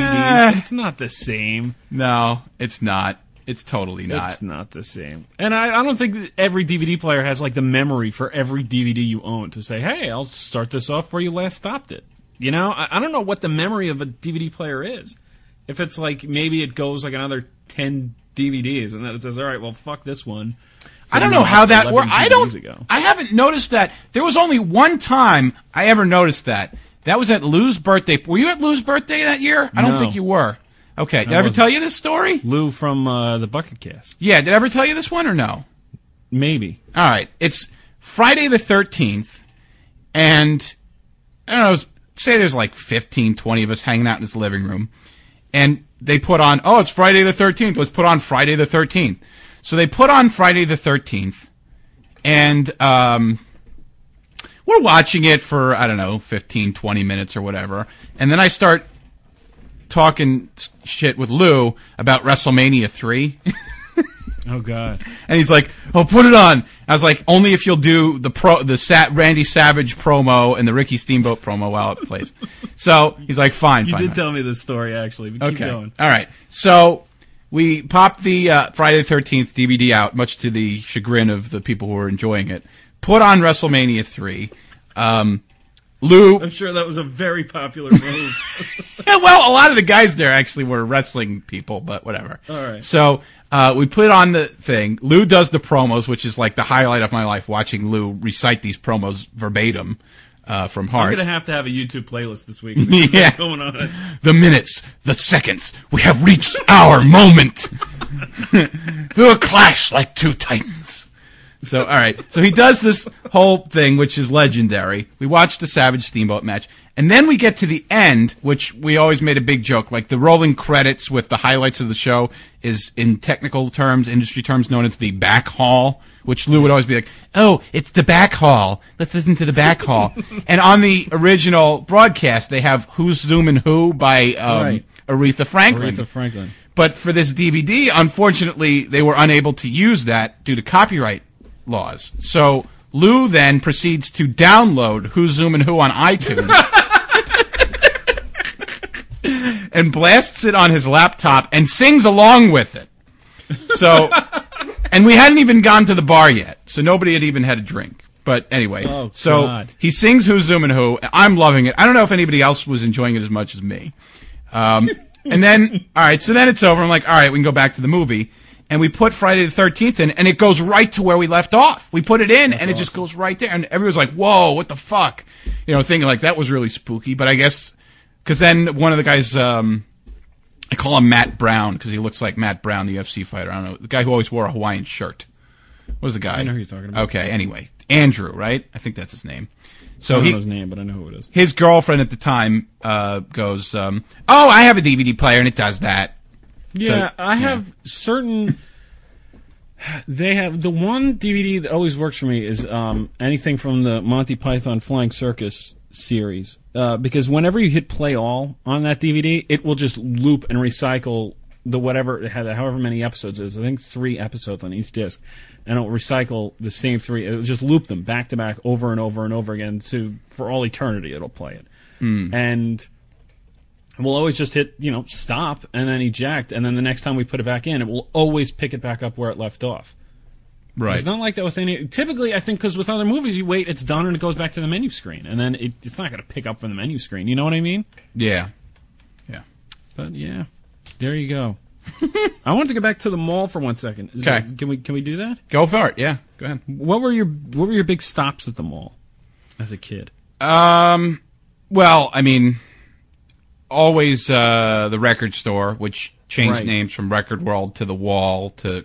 Eh. it's not the same. No, it's not. It's totally not. It's not the same. And I, I don't think that every DVD player has like the memory for every DVD you own to say, hey, I'll start this off where you last stopped it. You know, I, I don't know what the memory of a DVD player is. If it's like maybe it goes like another 10 DVDs and then it says, all right, well, fuck this one. I don't know how that 11 works. I don't. ago. I haven't noticed that. There was only one time I ever noticed that. That was at Lou's birthday. Were you at Lou's birthday that year? I don't think you were. Okay. Did I, ever tell you this story? Lou from uh, the Bucket Cast. Yeah. Did I ever tell you this one or no? Maybe. All right. It's Friday the 13th, and I don't know, it's- say there's like 15, 20 of us hanging out in this living room, and they put on, oh, it's Friday the 13th. Let's put on Friday the 13th. So they put on Friday the 13th, and um, we're watching it for, I don't know, 15, 20 minutes or whatever. And then I start talking shit with Lou about WrestleMania 3. Oh, God. And he's like, "Oh, put it on." I was like, "Only if you'll do the pro, the Sa- Randy Savage promo and the Ricky Steamboat promo while it plays." So he's like, "Fine, You fine." did fine." tell me this story, actually. But keep Okay, going. all right. So we popped the uh, Friday the Thirteenth DVD out, much to the chagrin of the people who were enjoying it. Put on WrestleMania three. Um, Lou I'm sure that was a very popular move. Yeah, well, a lot of the guys there actually were wrestling people, but whatever. All right. So uh, we put on the thing. Lou does the promos, which is like the highlight of my life, watching Lou recite these promos verbatim uh, from heart. I'm going to have to have a YouTube playlist this week. Yeah. going on. the minutes, the seconds, we have reached our moment. we'll clash like two titans. So, all right. So he does this whole thing, which is legendary. We watched the Savage Steamboat match. And then we get to the end, which we always made a big joke. Like the rolling credits with the highlights of the show is, in technical terms, industry terms, known as the back hall, which Lou would always be like, oh, it's the back hall. Let's listen to the back hall. and on the original broadcast, they have Who's Zooming Who by um, Right. Aretha Franklin. Aretha Franklin. But for this DVD, unfortunately, they were unable to use that due to copyright laws. So Lou then proceeds to download Who's Zooming Who on iTunes. and blasts it on his laptop and sings along with it. So, and we hadn't even gone to the bar yet, so nobody had even had a drink. But anyway, Oh, so God. he sings Who's Zooming Who. I'm loving it. I don't know if anybody else was enjoying it as much as me. Um, and then, all right, so then it's over. I'm like, all right, we can go back to the movie. And we put Friday the 13th in, and it goes right to where we left off. We put it in, and it just goes right there. And everyone's like, whoa, what the fuck? You know, thinking like that was really spooky. But I guess, because then one of the guys, um, I call him Matt Brown because he looks like Matt Brown, the UFC fighter. I don't know. The guy who always wore a Hawaiian shirt. What was the guy? I know who you're talking about. Okay, anyway. Andrew, right? I think that's his name. So I don't he, know his name, but I know who it is. his girlfriend at the time uh, goes, um, "Oh, I have a DVD player and it does that." Yeah, So- I have certain. They have the one DVD that always works for me is um, anything from the Monty Python Flying Circus series uh, because whenever you hit play all on that DVD, it will just loop and recycle the whatever it had, however many episodes it is. I think three episodes on each disc, and it'll recycle the same three. It'll just loop them back to back over and over and over again to for all eternity. It'll play it, and we'll always just hit you know stop and then eject, and then the next time we put it back in, it will always pick it back up where it left off. Right. It's not like that with any. Typically, I think because with other movies, you wait, it's done, and it goes back to the menu screen, and then it, it's not going to pick up from the menu screen. You know what I mean? Yeah. Yeah. But yeah, there you go. I want to go back to the mall for one second. Is Okay. that- can we can we do that? Go for it. Yeah. Go ahead. What were your What were your big stops at the mall as a kid? Um. Well, I mean, always uh, the record store, which changed Right. names from Record World to the Wall to.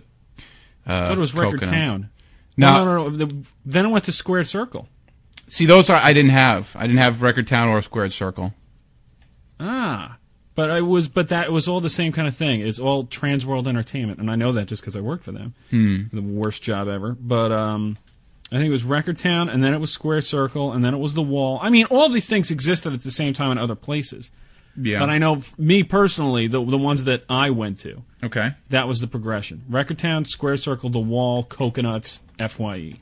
I thought it was Record Coconuts. Town. No. no, no, no. The, then I went to Square Circle. See, those are I didn't have. I didn't have Record Town or Squared Circle. Ah, but I was, but that was all the same kind of thing. It's all Trans World Entertainment, and I know that just because I worked for them. Hmm. The worst job ever. But um, I think it was Record Town, and then it was Square Circle, and then it was the Wall. I mean, all these things existed at the same time in other places. Yeah. But I know, f- me personally, the the ones that I went to, Okay. that was the progression: Record Town, Square Circle, the Wall, Coconuts, Fye.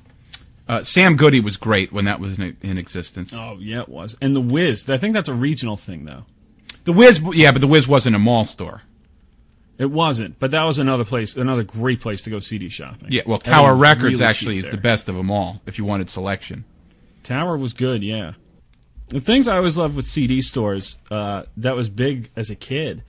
Uh, Sam Goody was great when that was in, in existence. Oh yeah, it was. And the Wiz. I think that's a regional thing, though. The Wiz, yeah, but the Wiz wasn't a mall store. It wasn't, but that was another place, another great place to go CD shopping. Yeah, well, Tower Everything was Records really actually is there. the best of them all if you wanted selection. Tower was good, yeah. The things I always loved with CD stores uh, that was big as a kid,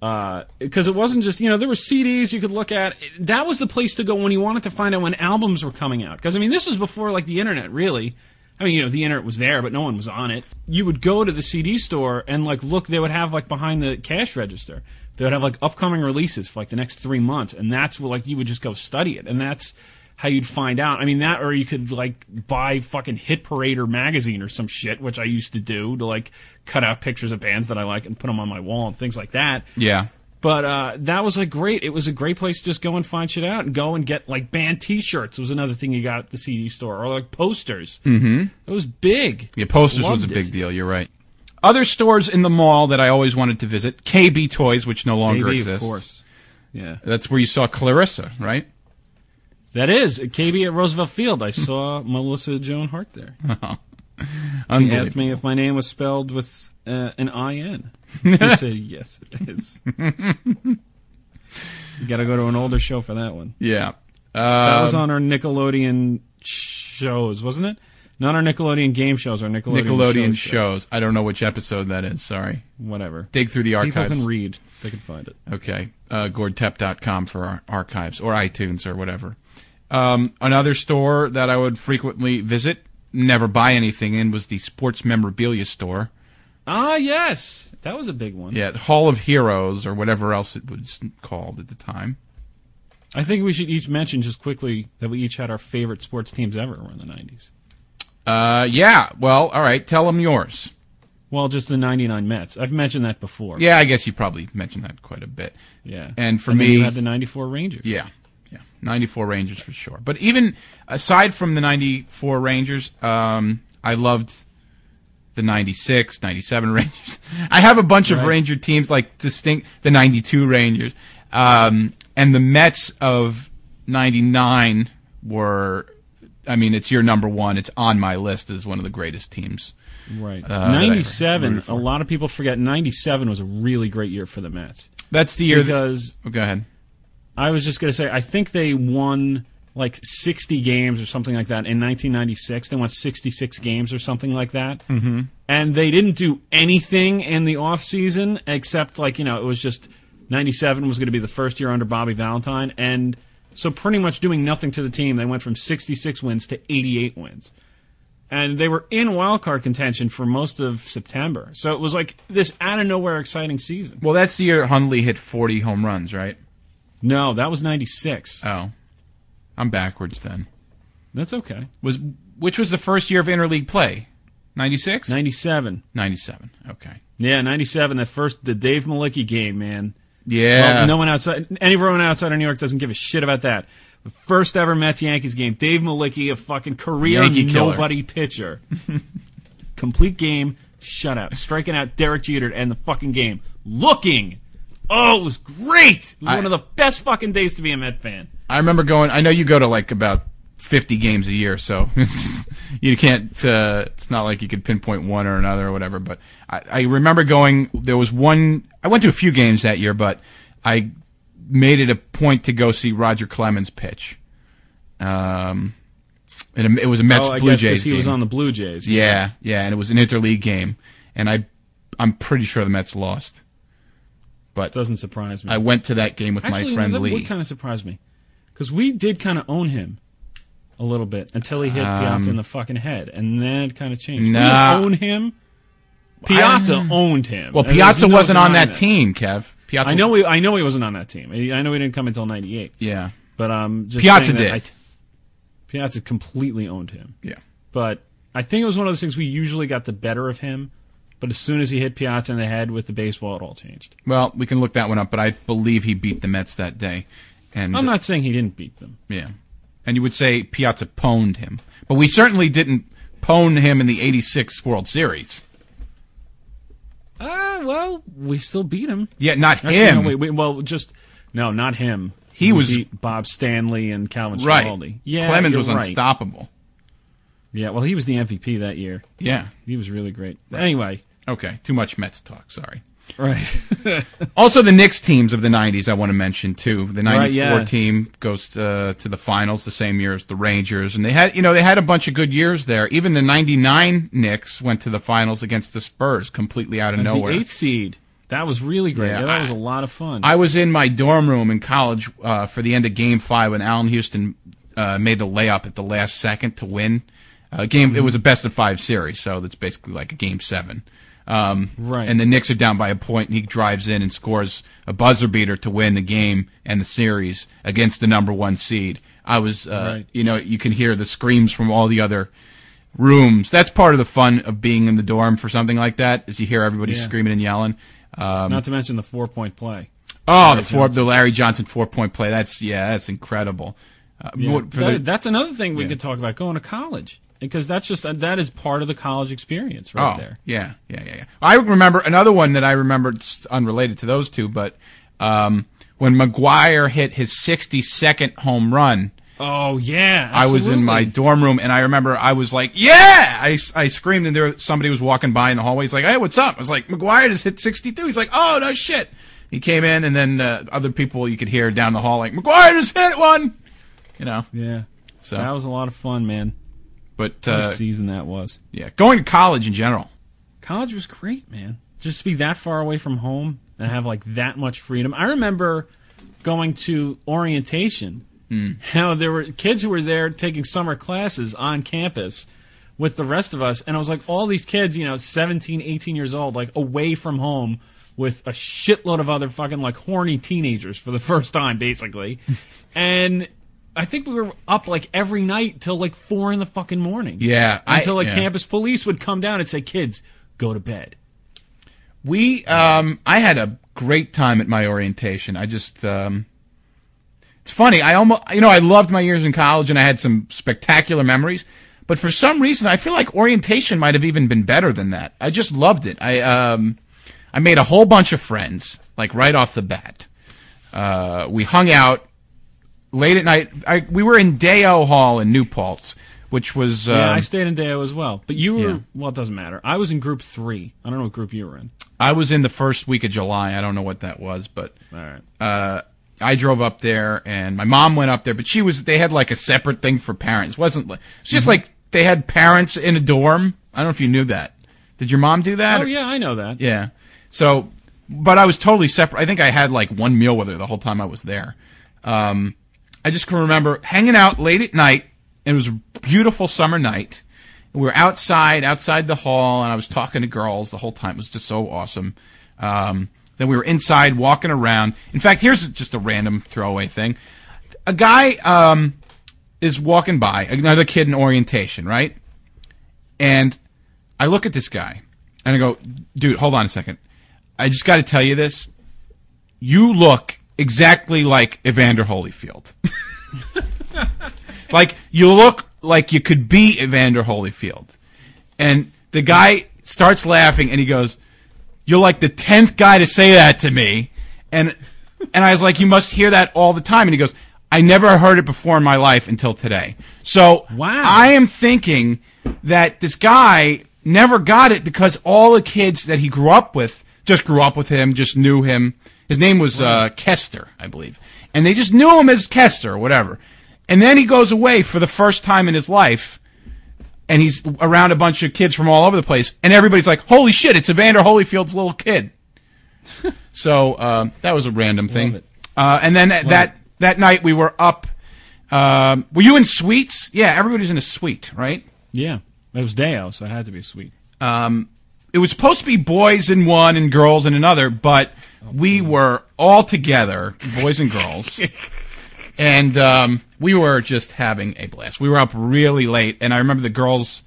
because it wasn't just you know there were CDs you could look at. That was the place to go when you wanted to find out when albums were coming out. Because I mean, this was before like the internet, really. I mean, you know, the internet was there, but no one was on it. You would go to the CD store and like look. They would have like behind the cash register. They would have like upcoming releases for like the next three months, and that's like you would just go study it, and that's how you'd find out. I mean, that or you could like buy fucking Hit Parader magazine or some shit, which I used to do to like cut out pictures of bands that I like and put them on my wall and things like that. Yeah. But uh, that was like great. It was a great place to just go and find shit out and go and get like band T-shirts was another thing you got at the CD store or like posters. Mm-hmm. It was big. Yeah, posters was a big it. deal. You're right. Other stores in the mall that I always wanted to visit: KB Toys, which no longer KB, exists. of course. Yeah, That's where you saw Clarissa, right? That is KB at Roosevelt Field. I saw Melissa Joan Hart there. She asked me if my name was spelled with uh, an I N. I said yes, it is. you got to go to an older show for that one. Yeah. That Uh, was on our Nickelodeon shows, wasn't it? Not our Nickelodeon game shows, our Nickelodeon, Nickelodeon shows. shows. I don't know which episode that is. Sorry. Whatever. Dig through the People archives. can read. They can find it. Okay. Uh, GordTep.com for our archives or iTunes or whatever. Um, another store that I would frequently visit, never buy anything in, was the Sports Memorabilia Store. Ah, yes. That was a big one. Yeah, Hall of Heroes or whatever else it was called at the time. I think we should each mention just quickly that we each had our favorite sports teams ever in the 90s. Uh, yeah. Well, all right. Tell them yours. Well, just the 99 Mets. I've mentioned that before. Yeah, I guess you probably mentioned that quite a bit. Yeah. And for then me- you had the 94 Rangers. Yeah, '94 Rangers for sure. But even aside from the '94 Rangers, um, I loved the '96, '97 Rangers. I have a bunch of Ranger teams, like distinct the '92 Rangers, um, and the Mets of '99 were. I mean, it's your number one. It's on my list as one of the greatest teams. Right. Uh, that I ever 97, a lot of people forget 97 was a really great year for the Mets. That's the year. that- Because oh, go ahead. I was just going to say, I think they won like 60 games or something like that in 1996. They won 66 games or something like that. Mm-hmm. And they didn't do anything in the off season except like, you know, it was just 97 was going to be the first year under Bobby Valentine. And so pretty much doing nothing to the team. They went from 66 wins to 88 wins. And they were in wild card contention for most of September. So it was like this out of nowhere exciting season. Well, that's the year Hundley hit 40 home runs, right? No, that was 96. Oh, I'm backwards then. That's okay. was which was the first year of interleague play 96 97. 97 okay Yeah, 97, that first, the Dave Mlicki game, man. yeah Well, no one outside, anyone outside of New York doesn't give a shit about that. The first ever Mets Yankees game, Dave Mlicki, a fucking career Yankee killer. nobody pitcher. complete game shutout, striking out Derek Jeter and the fucking game. Looking, oh, it was great. It was I- one of the best fucking days to be a Met fan. I remember going. I know you go to like about fifty games a year, so you can't. Uh, it's not like you could pinpoint one or another or whatever. But I, I remember going. There was one. I went to a few games that year, but I made it a point to go see Roger Clemens pitch. Um, and it was a Mets oh, Blue guess Jays he game. was on the Blue Jays. yeah, yeah, and it was an interleague game, and I, I'm pretty sure the Mets lost. But it doesn't surprise me. I went to that game with Actually, my friend that Lee. would kind of surprise me because we did kind of own him a little bit until he hit Piazza in the fucking head, and then it kind of changed. We Um, Nah. didn't own him. Piazza owned him. well, Piazza no wasn't on that team, Kev. Piazza. I know. He, I know he wasn't on that team. I know he didn't come until '98. Yeah, But um, just Piazza did. I, Piazza completely owned him. yeah. But I think it was one of those things we usually got the better of him. But as soon as he hit Piazza in the head with the baseball, it all changed. Well, we can look that one up, but I believe he beat the Mets that day. And I'm not saying he didn't beat them. yeah, and you would say Piazza pwned him, but we certainly didn't pwn him in the '86 World Series. Ah, well, we still beat him. Yeah, not Actually, him. no, wait, wait, well, just no, not him. He We was- beat Bob Stanley and Calvin right. Yeah, Clemens was right. unstoppable. Yeah, well, he was the MVP that year. Yeah. He was really great. Anyway, Okay, too much Mets talk. Sorry. right. Also, the Knicks teams of the '90s I want to mention too. The '94 Right, yeah. team goes uh, to the finals the same year as the Rangers, and they had you know they had a bunch of good years there. Even the '99 Knicks went to the finals against the Spurs, completely out of As nowhere. the eighth seed. That was really great. Yeah, Yeah, that was a lot of fun. I was in my dorm room in college uh, for the end of Game Five when Allan Houston uh, made the layup at the last second to win. Uh, game it was a best of five series, so that's basically like a game seven. Um, Right. And the Knicks are down by a point, and he drives in and scores a buzzer beater to win the game and the series against the number one seed. I was, uh, Right. you know, you can hear the screams from all the other rooms. That's part of the fun of being in the dorm for something like that, is you hear everybody Yeah. screaming and yelling. Um, Not to mention the four point play. Oh, Larry the four, Johnson. the Larry Johnson four point play. That's yeah, that's incredible. Uh, Yeah. That- the- that's another thing we Yeah. could talk about going to college because that's just that is part of the college experience right oh, there. yeah, yeah, yeah, yeah. I remember another one that I remember unrelated to those two, but um, when McGwire hit his sixty second home run. Oh yeah, I was in my dorm room and I remember I was like, "Yeah!" I, I screamed and there somebody was walking by in the hallway. He's like, "Hey, what's up?" I was like, "McGwire just hit 62." He's like, "Oh no shit!" He came in and then uh, other people you could hear down the hall like, "McGwire just hit one," you know. Yeah, So, that was a lot of fun, man. But What uh, a season that was. yeah, going to college in general. College was great, man. Just to be that far away from home and have like that much freedom. I remember going to orientation. How there were kids who were there taking summer classes on campus with the rest of us and it was like all these kids, you know, 17, 18 years old like away from home with a shitload of other fucking like horny teenagers for the first time basically. and I think we were up like every night till like 4 in the fucking morning. Yeah, I- Until like yeah. campus police would come down and say, "Kids, go to bed." We, um, I had a great time at my orientation. I just, um, it's funny. I almost, you know, I loved my years in college and I had some spectacular memories. But for some reason, I feel like orientation might have even been better than that. I just loved it. I, um, I made a whole bunch of friends, like right off the bat. Uh, we hung out late at night. I, we were in Deyo Hall in New Paltz, which was, Yeah, um, I stayed in Deyo as well. But you were Yeah. well, it doesn't matter. I was in group three. I don't know what group you were in. I was in the first week of July. I don't know what that was, but All right. uh, I drove up there, and my mom went up there, but she was. They had like a separate thing for parents. It wasn't like it's Mm-hmm. just like they had parents in a dorm. I don't know if you knew that. Did your mom do that? Oh yeah, I know that. yeah. So, but I was totally separate. I think I had like one meal with her the whole time I was there. Um, I just can remember hanging out late at night. It was a beautiful summer night. We were outside, outside the hall, and I was talking to girls the whole time. It was just so awesome. Um, then we were inside walking around. In fact, here's just a random throwaway thing. A guy um, is walking by, another kid in orientation, right? And I look at this guy and I go, dude, hold on a second. I just got to tell you this. You look exactly like Evander Holyfield. like, you look like you could be Evander Holyfield. And the guy starts laughing and he goes, "You're like the tenth guy to say that to me," and and I was like, "You must hear that all the time." And he goes, "I never heard it before in my life until today." So Wow. I am thinking that this guy never got it because all the kids that he grew up with just grew up with him, just knew him. His name was uh, Kester, I believe, and they just knew him as Kester or whatever. And then he goes away for the first time in his life and he's around a bunch of kids from all over the place, and everybody's like, "Holy shit, it's Evander Holyfield's little kid." so um, that was a random thing. Uh, and then that that night we were up. Um, were you in suites? Yeah, everybody's in a suite, right? Yeah, it was Deyo, so it had to be sweet. It was supposed to be boys in one and girls in another, but we were all together, boys and girls, and um, we were just having a blast. We were up really late, and I remember the girls.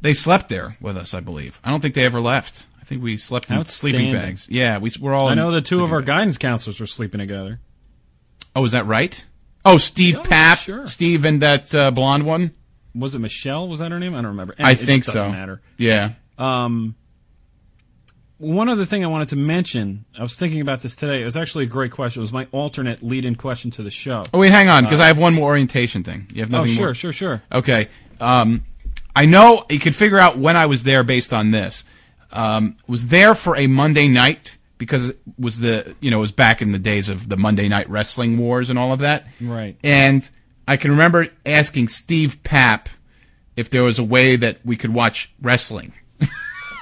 They slept there with us, I believe. I don't think they ever left. I think we slept in sleeping bags. Yeah, we were all. I know the two of our bags. guidance counselors were sleeping together. Oh, is that right? Oh, Steve Oh, Papp, sure. Steve, and that uh, blonde one. Was it Michelle? Was that her name? I don't remember. I It think doesn't so. Matter. Yeah. Um, one other thing I wanted to mention, I was thinking about this today. It was actually a great question. It was my alternate lead-in question to the show. Oh wait, hang on, because I have one more orientation thing. You have Uh, Oh, sure, more. sure, sure. Okay. Um, I know you could figure out when I was there based on this. Um, was there for a Monday night because it was the you know it was back in the days of the Monday night wrestling wars and all of that. Right. And I can remember asking Steve Papp if there was a way that we could watch wrestling.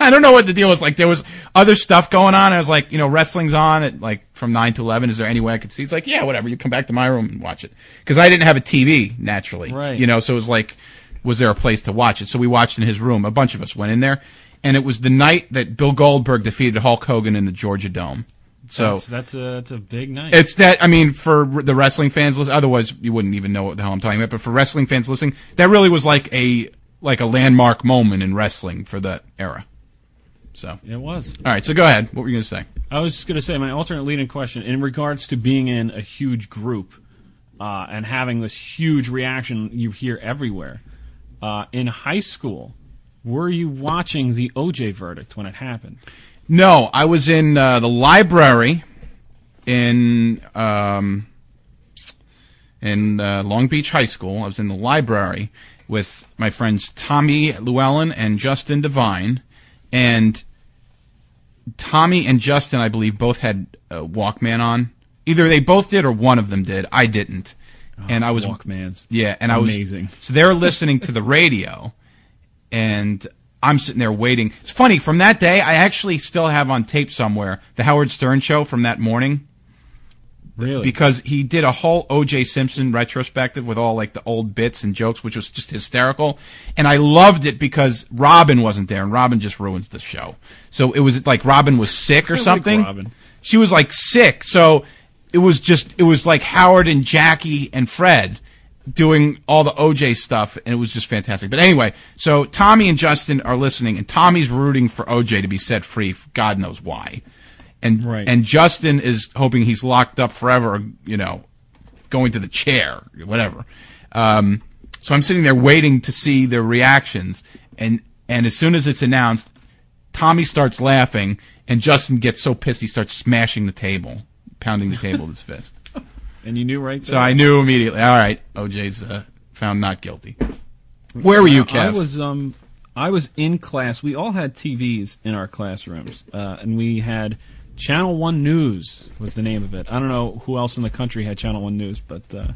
I don't know what the deal was. Like there was other stuff going on. I was like, you know, wrestling's on at like from nine to eleven. Is there any way I could see? It's like, yeah, whatever. You come back to my room and watch it because I didn't have a TV naturally. Right. You know, so it was like, was there a place to watch it? So we watched in his room. A bunch of us went in there, and it was the night that Bill Goldberg defeated Hulk Hogan in the Georgia Dome. So that's, that's a that's a big night. it's that I mean, for the wrestling fans, listen, otherwise you wouldn't even know what the hell I'm talking about. But for wrestling fans listening, that really was like a like a landmark moment in wrestling for that era. So, it was. all right, so go ahead. What were you going to say? I was just going to say my alternate leading question in regards to being in a huge group uh, and having this huge reaction you hear everywhere. Uh, in high school, were you watching the OJ verdict when it happened? No, I was in uh, the library in um, in uh, Long Beach High School. I was in the library with my friends Tommy Llewellyn and Justin Devine, and Tommy and Justin, I believe, both had uh, Walkman on. Either they both did or one of them did. I didn't, and I was Walkmans. yeah, and I was Amazing. So they're listening to the radio, and I'm sitting there waiting. It's funny. From that day, I actually still have on tape somewhere the Howard Stern show from that morning Really? because he did a whole O.J. Simpson retrospective with all like the old bits and jokes, which was just hysterical. And I loved it because Robin wasn't there, and Robin just ruins the show. So it was like Robin was sick or like something. Robin. She was like sick, so it was just it was like Howard and Jackie and Fred doing all the OJ stuff, and it was just fantastic. But anyway, so Tommy and Justin are listening, and Tommy's rooting for OJ to be set free. God knows why, and Right. and Justin is hoping he's locked up forever. You know, going to the chair, whatever. Um, so I'm sitting there waiting to see their reactions, and and as soon as it's announced, Tommy starts laughing, and Justin gets so pissed he starts smashing the table, pounding the table with his fist. and you knew right So there. I knew immediately. All right, OJ's uh, found not guilty. Where were you, Kev? I was um I was in class. We all had TVs in our classrooms, uh, and we had Channel One News was the name of it. I don't know who else in the country had Channel One News, but uh,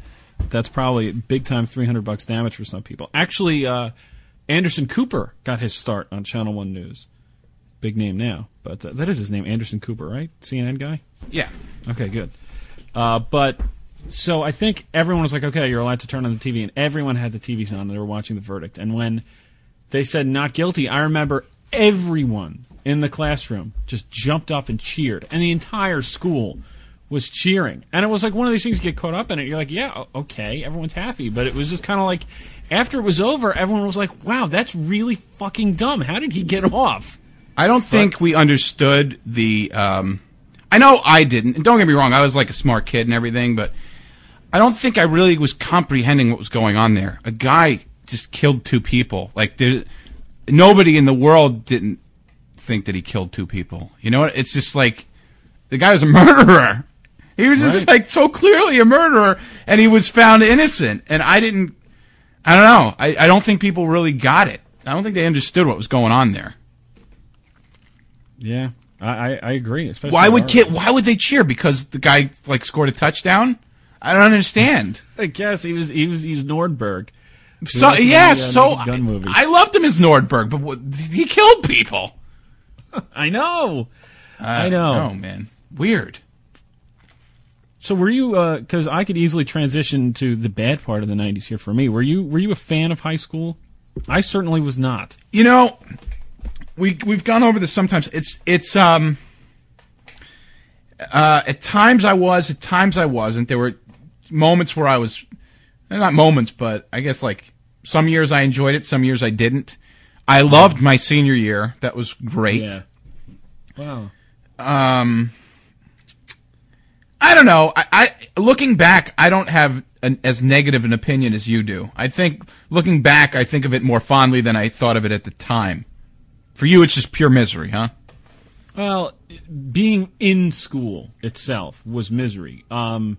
that's probably big time three hundred bucks damage for some people. Actually, uh, Anderson Cooper got his start on Channel One News. Big name now, but uh, that is his name, Anderson Cooper, right? CNN guy. yeah. Okay, good. Uh, but so I think everyone was like, okay, you're allowed to turn on the TV, and everyone had the TVs on. and They were watching the verdict, and when they said not guilty, I remember everyone in the classroom just jumped up and cheered, and the entire school was cheering. And it was like one of these things you get caught up in it. You're like, yeah, okay, everyone's happy, but it was just kind of like after it was over, everyone was like, wow, that's really fucking dumb. How did he get off? I don't think we understood the. Um, I know I didn't, and don't get me wrong. I was like a smart kid and everything, but I don't think I really was comprehending what was going on there. A guy just killed two people. Like nobody in the world didn't think that he killed two people. You know what? It's just like the guy was a murderer. He was just Right. like so clearly a murderer, and he was found innocent. And I didn't. I don't know. I, I don't think people really got it. I don't think they understood what was going on there. Yeah, I, I, I agree. Especially Why would kid? Why would they cheer? Because the guy like scored a touchdown? I don't understand. I guess he was he was he's Nordberg. So yeah, the, uh, so movies. I loved him as Nordberg, but what, he killed people. I know. I know. Oh man, weird. So were you? Because I could easily transition to the bad part of the '90s here for me. Were you? Were you a fan of high school? I certainly was not. You know, we we've gone over this sometimes. It's it's um uh at times I was, at times I wasn't. There were moments where I was not moments, but I guess like some years I enjoyed it, some years I didn't. I loved my senior year. That was great. Yeah. Wow. Um I don't know. I, I looking back, I don't have an, as negative an opinion as you do. I think looking back, I think of it more fondly than I thought of it at the time. For you, it's just pure misery, huh? Well, being in school itself was misery. Um,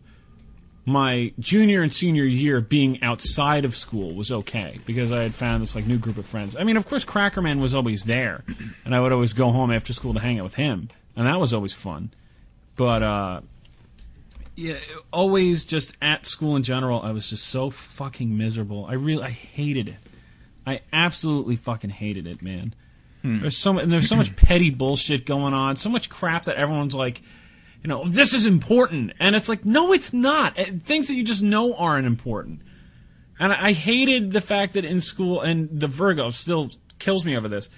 my junior and senior year being outside of school was okay because I had found this like new group of friends. I mean, of course, Crackerman was always there, and I would always go home after school to hang out with him, and that was always fun. But uh, yeah, always just at school in general, I was just so fucking miserable. I really, I hated it. I absolutely fucking hated it, man. There's so and there's so much petty bullshit going on, so much crap that everyone's like, you know, this is important, and it's like, no, it's not. Things that you just know aren't important. And I hated the fact that in school, and the Virgo still kills me over this,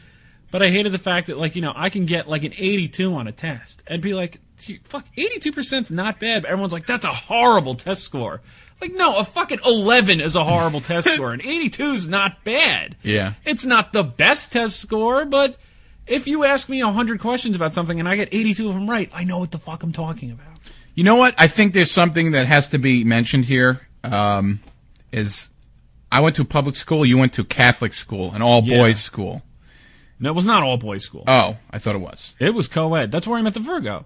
but I hated the fact that like you know I can get like an 82 on a test and be like, fuck, 82 percent's not bad. But everyone's like, that's a horrible test score. Like, no, a fucking 11 is a horrible test score, and 82 is not bad. Yeah. It's not the best test score, but if you ask me 100 questions about something and I get 82 of them right, I know what the fuck I'm talking about. You know what? I think there's something that has to be mentioned here. Um, is I went to public school, you went to Catholic school, an all boys Yeah. school. No, it was not all boys school. Oh, I thought it was. it was co ed. That's where I met the Virgo.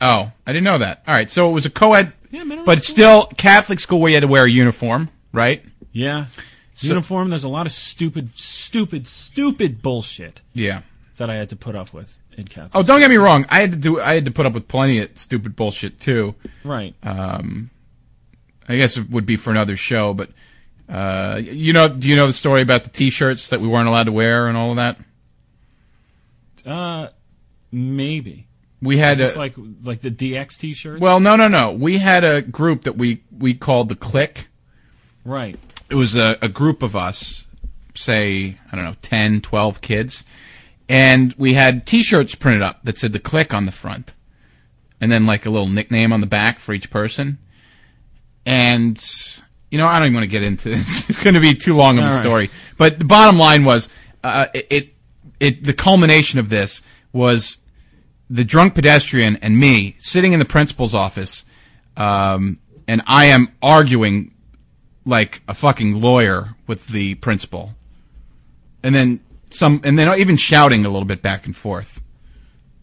Oh, I didn't know that. All right, so it was a co-ed, Yeah, but was still Catholic school where you had to wear a uniform, right? Yeah. Uniform, there's a lot of stupid, stupid, stupid bullshit Yeah. That I had to put up with in Catholic. Oh, don't get me wrong. I had to do. I had to put up with plenty of stupid bullshit too. Right. Um, I guess it would be for another show, but uh, you know, do you know the story about the T-shirts that we weren't allowed to wear and all of that? Uh, maybe. We had a, like like the DX t-shirts. well, no, no, no. We had a group that we we called the Click. right. It was a, a group of us, say I don't know, 10, 12 kids, and we had T-shirts printed up that said the Click on the front, and then like a little nickname on the back for each person. And you know, I don't even want to get into this. It's going to be too long of a All right. story. But the bottom line was, uh, it, it, it, the culmination of this was the drunk pedestrian and me sitting in the principal's office, um, and I am arguing like a fucking lawyer with the principal, and then some, and then even shouting a little bit back and forth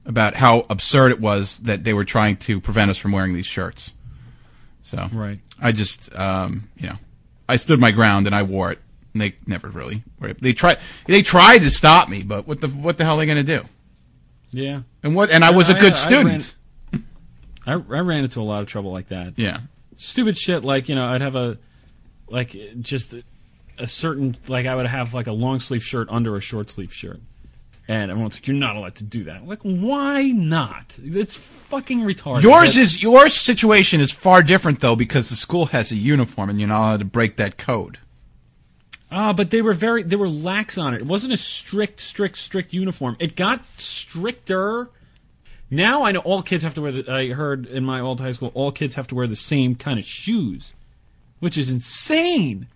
about how absurd it was that they were trying to prevent us from wearing these shirts. So Right. I just, um, you know, I stood my ground and I wore it. And they never really. They tried. They tried to stop me, but what the what the hell are they going to do? Yeah. And what? And I was a I- good I student. I, I ran into a lot of trouble like that. yeah. Stupid shit like, you know, I'd have a like just a certain like I would have like a long sleeve shirt under a short sleeve shirt. And everyone's like, You're not allowed to do that. I'm like, why not? It's fucking retarded. Yours is your situation is far different though because the school has a uniform and you're not allowed to break that code. Ah, but they were very they were lax on it. It wasn't a strict, strict, strict uniform. It got stricter. Now I know all kids have to wear. The, I heard in my old high school, all kids have to wear the same kind of shoes, which is insane.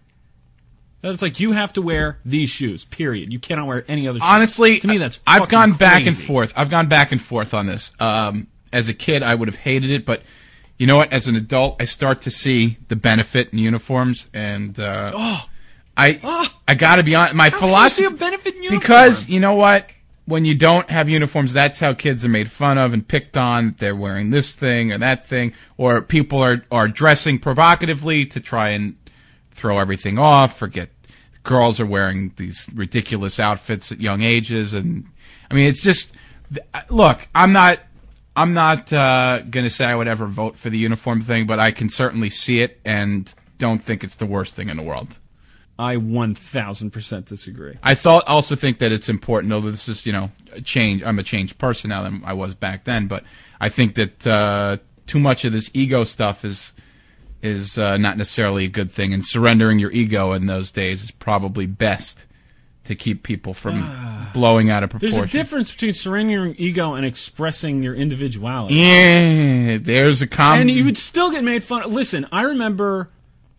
It's like you have to wear these shoes. Period. You cannot wear any other. shoes. Honestly, to me that's. I've gone back and forth. I've gone back and forth on this. Um, as a kid, I would have hated it, but you know what? As an adult, I start to see the benefit in uniforms, and uh, I I got to be honest. My Oh. How can you see philosophy. a benefit in uniform. Because you know what? When you don't have uniforms, that's how kids are made fun of and picked on. They're wearing this thing or that thing, or people are are dressing provocatively to try and throw everything off. Forget girls are wearing these ridiculous outfits at young ages, and I mean, it's just look. I'm not. I'm not uh, going to say I would ever vote for the uniform thing, but I can certainly see it and don't think it's the worst thing in the world. I one thousand percent disagree. I thought also think that it's important. although this is you know a change. I'm a changed person now than I was back then, but I think that uh, too much of this ego stuff is is uh, not necessarily a good thing, and surrendering your ego in those days is probably best to keep people from blowing out of proportion. There's a difference between surrendering your ego and expressing your individuality. Yeah, there's a com. and you would still get made fun of. Listen, I remember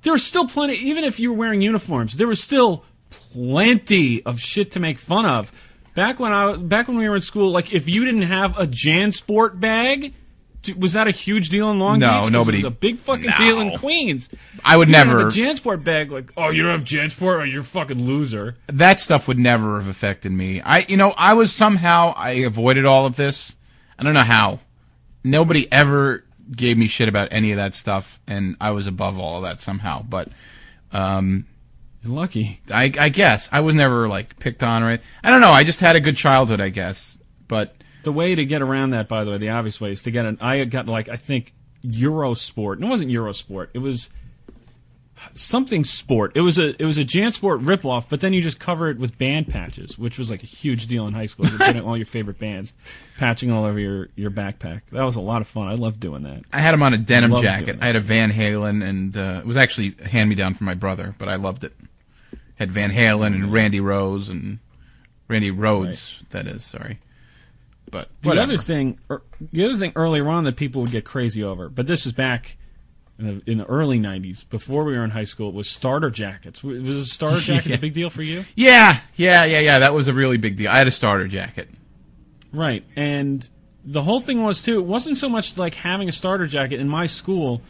there was still plenty, even if you were wearing uniforms, there was still plenty of shit to make fun of. Back when I back when we were in school, like if you didn't have a JanSport bag, was that a huge deal in Long No, Beach? 'Cause nobody- It was a big fucking No. deal in Queens. I would You never. have a JanSport bag. Like, oh, you don't have JanSport? Oh, you're a fucking loser. that stuff would never have affected me. I, you know, I was somehow I avoided all of this. I don't know how. Nobody ever gave me shit about any of that stuff, and I was above all of that somehow. But um, You're lucky. I, I guess I was never like picked on or anything. I don't know. I just had a good childhood, I guess. But The way to get around that, by the way, the obvious way is to get an. I got like I think Eurosport. And it wasn't Eurosport. It was something sport. It was a it was a JanSport ripoff, but then you just cover it with band patches, which was like a huge deal in high school. You're putting all your favorite bands, patching all over your your backpack. That was a lot of fun. I loved doing that. I had them on a denim Love jacket. I had a Van Halen, and uh, it was actually a hand me down from my brother, but I loved it. Had Van Halen and Randy Rose and Randy Rhodes. That is sorry, but The whatever. other thing, er, the other thing earlier on that people would get crazy over, but this is back in the, in the early '90s, before we were in high school, was starter jackets. Was a starter jacket Yeah. a big deal for you? Yeah, yeah, yeah, yeah. That was a really big deal. I had a starter jacket. Right. And the whole thing was too, it wasn't so much like having a starter jacket in my school.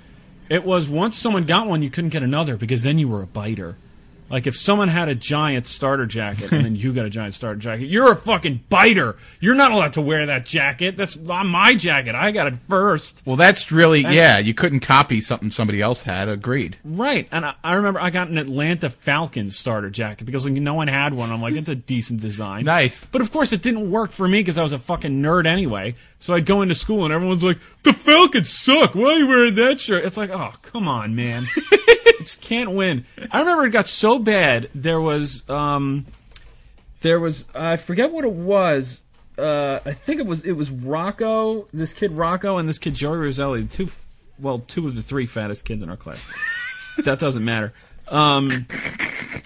It was once someone got one, you couldn't get another because then you were a biter. Like if someone had a giant starter jacket and then you got a giant starter jacket, you're a fucking biter. You're not allowed to wear that jacket. That's not my jacket. I got it first. Well, that's really yeah. You couldn't copy something somebody else had. Agreed. Right. And I, I remember I got an Atlanta Falcons starter jacket because like, no one had one. I'm like, it's a decent design. Nice. But of course, it didn't work for me because I was a fucking nerd anyway. So I'd go into school and everyone's like, "The Falcons suck. Why are you wearing that shirt?" It's like, oh, come on, man. can't win. I remember it got so bad. There was, um, there was, I forget what it was. Uh, I think it was it was Rocco, this kid Rocco, and this kid Joey Roselli, the two, well, two of the three fattest kids in our class. that doesn't matter. Um,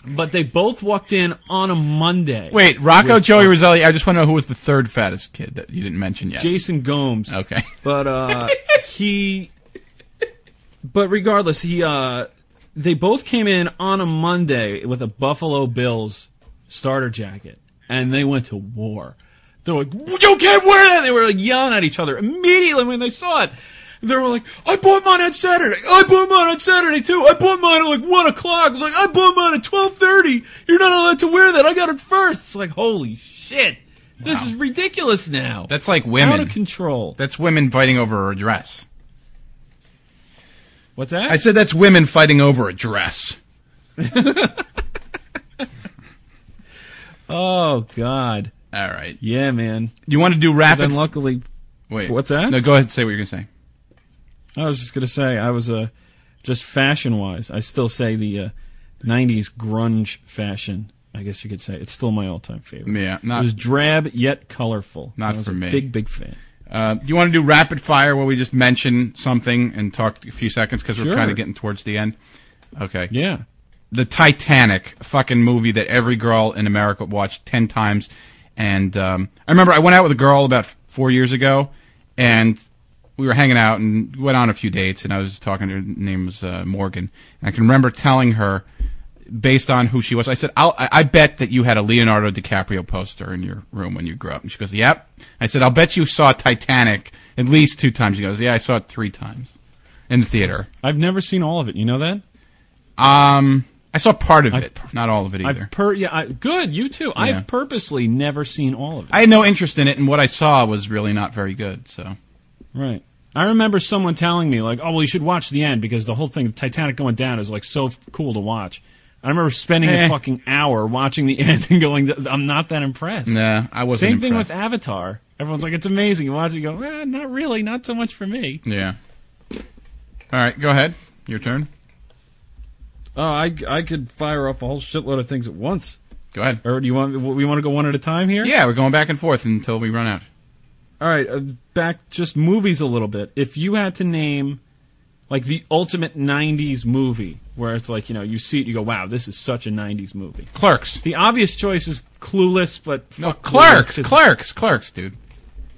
but they both walked in on a Monday. Wait, Rocco, With, Joey Roselli. I just want to know who was the third fattest kid that you didn't mention yet. Jason Gomes. Okay. But uh he but regardless, he uh they both came in on a Monday with a Buffalo Bills starter jacket and they went to war. They're like, "You can't wear that!" They were like yelling at each other immediately when they saw it. They were like, "I bought mine on Saturday. I bought mine on Saturday too. I bought mine at like one o'clock." I was like, "I bought mine at twelve thirty. You're not allowed to wear that. I got it first. It's like, holy shit, this is ridiculous now. That's like women out of control. That's women fighting over a dress. What's that? I said that's women fighting over a dress. Oh God. All right. Yeah, man. You want to do But rapid? then luckily, Wait. What's that? No, go ahead and say what you're gonna say. I was just gonna say I was uh, just fashion wise. I still say the uh, '90s grunge fashion. I guess you could say it's still my all time favorite. Yeah, It not. was drab yet colorful. Not for a me. Big big fan. Uh, do you want to do rapid fire where we just mention something and talk a few seconds because we're kind of getting towards the end? Okay. Yeah. the Titanic fucking movie that every girl in America watched ten times. And um, I remember I went out with a girl about four years ago, and we were hanging out and went on a few dates. And I was talking to her. her name was uh, Morgan, and I can remember telling her, based on who she was, I said, I'll, I I bet that you had a Leonardo DiCaprio poster in your room when you grew up. And she goes, Yep. I said, I'll bet you saw Titanic at least two times. She goes, Yeah, I saw it three times in the theater. I've never seen all of it. You know that? Um, I saw part of I've it, not all of it either. I've per yeah, I, good. You too. Yeah. I've purposely never seen all of it. I had no interest in it, and what I saw was really not very good. So Right. I remember someone telling me like, "Oh, well, you should watch the end because the whole thing, Titanic going down, is like so f- cool to watch." I remember spending Eh. a fucking hour watching the end and going, "I'm not that impressed." nah, I wasn't. Same thing with. Avatar. Everyone's like, "It's amazing." You watch it, you go, eh, "Not really, not so much for me." Yeah. All right, go ahead. Your turn. Oh, I I could fire off a whole shitload of things at once. Go ahead. Or do you want we want to go one at a time here? Yeah, we're going back and forth until we run out. All right, uh, back just movies a little bit. If you had to name like the ultimate 90s movie where it's like, you know, you see it you go, "Wow, this is such a 90s movie." Clerks. The obvious choice is Clueless, but No, Clerks. Clueless Clerks. Clerks, dude.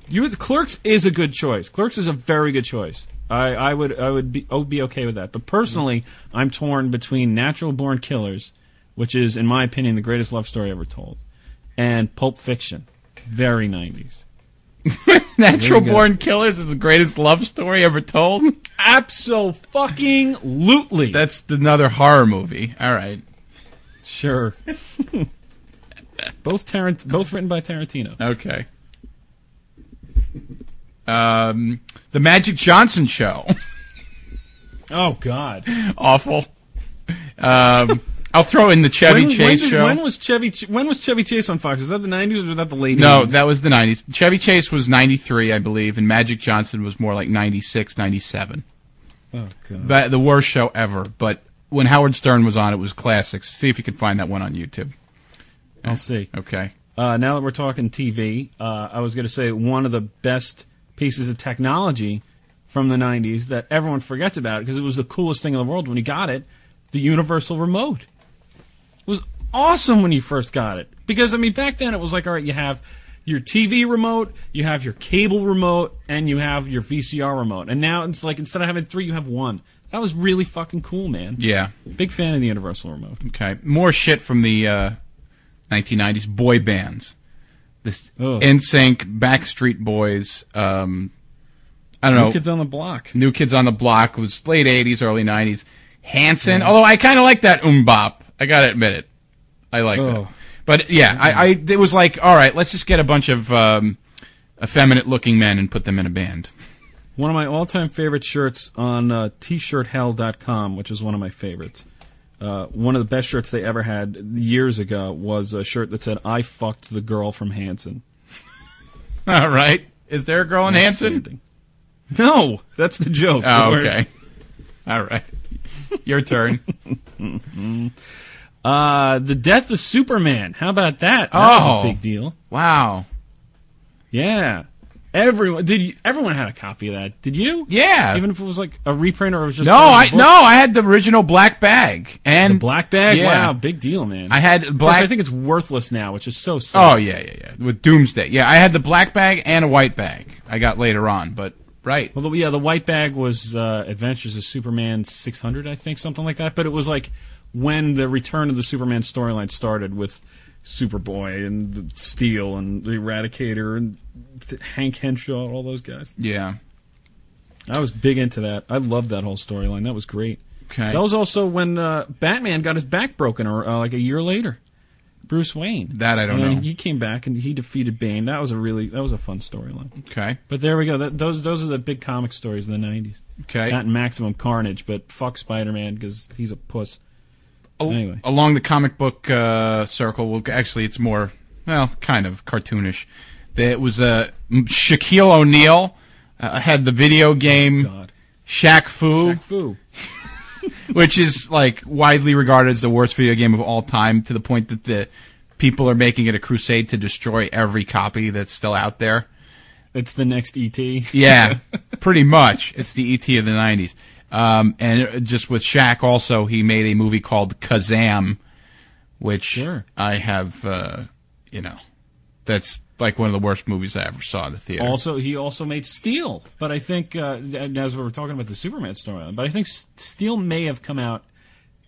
You Clerks is a good choice. Clerks is a very good choice. I, I would I would be I would be okay with that. But personally, I'm torn between Natural Born Killers, which is in my opinion the greatest love story ever told, and Pulp Fiction. Very 90s. Natural. Born Killers is the greatest love story ever told. Absolutely. That's another horror movie. All right. Sure. both Tarant- both written by Tarantino. Okay. Um, the Magic Johnson Show. Oh God. Awful. Um, I'll throw in the Chevy when, when Chase did- show. when was Chevy when was Chevy Chase on Fox? Was that the 90s or was that the late no, 80s? that was the 90s. Chevy Chase was 93, I believe, and Magic Johnson was more like 96, 97. Oh God. That, the worst show ever. But when Howard Stern was on, it was classics. See if you can find that one on YouTube. I'll see. Okay. Uh, now that we're talking TV, uh, I was going to say one of the best pieces of technology from the 90s that everyone forgets about because it was the coolest thing in the world when you got it the Universal Remote. Was awesome when you first got it. Because, I mean, back then it was like, all right, you have your TV remote, you have your cable remote, and you have your VCR remote. And now it's like instead of having three, you have one. That was really fucking cool, man. Yeah. Big fan of the Universal Remote. Okay. More shit from the uh, 1990s boy bands. This Ugh. NSYNC, Backstreet Boys. Um, I don't know. New Kids on the Block. New Kids on the Block was late 80s, early 90s. Hanson, although I kind of like that MMMBop. I got to admit it. I like that. Oh. But yeah, I, I it was like, all right, let's just get a bunch of um, effeminate looking men and put them in a band. One of my all-time favorite shirts on uh, tshirthell.com, which is one of my favorites. Uh, one of the best shirts they ever had years ago was a shirt that said "I fucked the girl from Hanson." All right. Is there a girl in Hanson? No, that's the joke. Oh, okay. All right. Your turn. Uh, the death of Superman. How about that? That Oh. was a big deal. Wow. Yeah. Everyone did. You, everyone had a copy of that. Did you? Yeah. Even if it was like a reprint or it was just no, I no, I had the original black bag and The black bag. Yeah. Wow, big deal, man. I had course, black. I think it's worthless now, which is so sad. oh yeah, yeah, yeah. With Doomsday. Yeah, I had the black bag and a white bag. I got later on, but right. Well, yeah, the white bag was uh, Adventures of Superman 600, I think, something like that. But it was like when the return of the Superman storyline started with Superboy and Steel and the Eradicator and Hank Henshaw, all those guys. Yeah. I was big into that. I loved that whole storyline. That was great. Okay. That was also when uh, Batman got his back broken, or uh, like a year later. Bruce Wayne. That I don't And know. He came back and he defeated Bane. That was a really that was a fun storyline. Okay. But there we go. That, those those are the big comic stories in the '90s. Okay. Not Maximum Carnage, but fuck Spider Man because he's a puss. Al- Anyway. along the comic book uh, circle, well, actually, it's more well, kind of cartoonish. There was uh, Shaquille O'Neal uh, had the video game God. Shaq Fu, Shaq Fu. which is like widely regarded as the worst video game of all time, to the point that the people are making it a crusade to destroy every copy that's still out there. It's the next ET. Yeah, pretty much. It's the ET of the '90s. Um, and just with Shaq, also he made a movie called Kazaam, which Sure. I have. Uh, you know, that's like one of the worst movies I ever saw in the theater. Also, he also made Steel, but I think uh, as we were talking about the Superman storyline, but I think Steel may have come out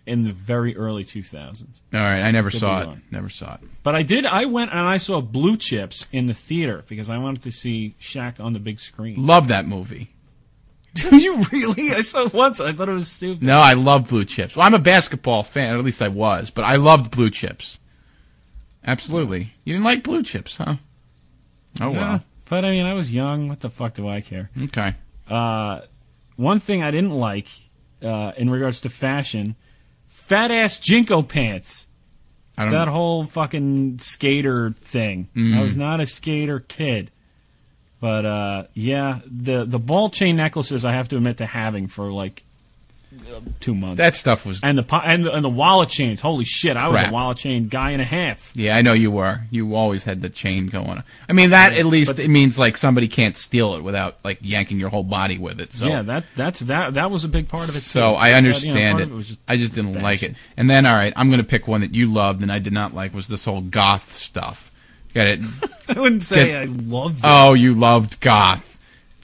in the very early 2000s. All right, I never Could saw it. Never saw it. But I did. I went and I saw Blue Chips in the theater because I wanted to see Shaq on the big screen. Love that movie. Do you really? I saw it once. I thought it was stupid. No, I love blue chips. Well, I'm a basketball fan, or at least I was, but I loved blue chips. Absolutely. You didn't like blue chips, huh? Oh Yeah, well. but I mean, I was young. What the fuck do I care? Okay. Uh, one thing I didn't like uh, in regards to fashion, fat ass JNCO pants. I don't That whole fucking skater thing. I was not a skater kid. But uh, yeah, the the ball chain necklaces I have to admit to having for like two months. that stuff was and the and the, and the wallet chains. Holy shit! I was a wallet chain guy and a half. Yeah, I know you were. You always had the chain going on. I mean, that at least but- it means like somebody can't steal it without like yanking your whole body with it. So yeah, that that's that that was a big part of it. So too. I But, you know, understand it. was just I just didn't like it. And then, all right, I'm going to pick one that you loved and I did not like was this whole goth stuff. Get it? I wouldn't say Get- I loved it. oh, you loved goth.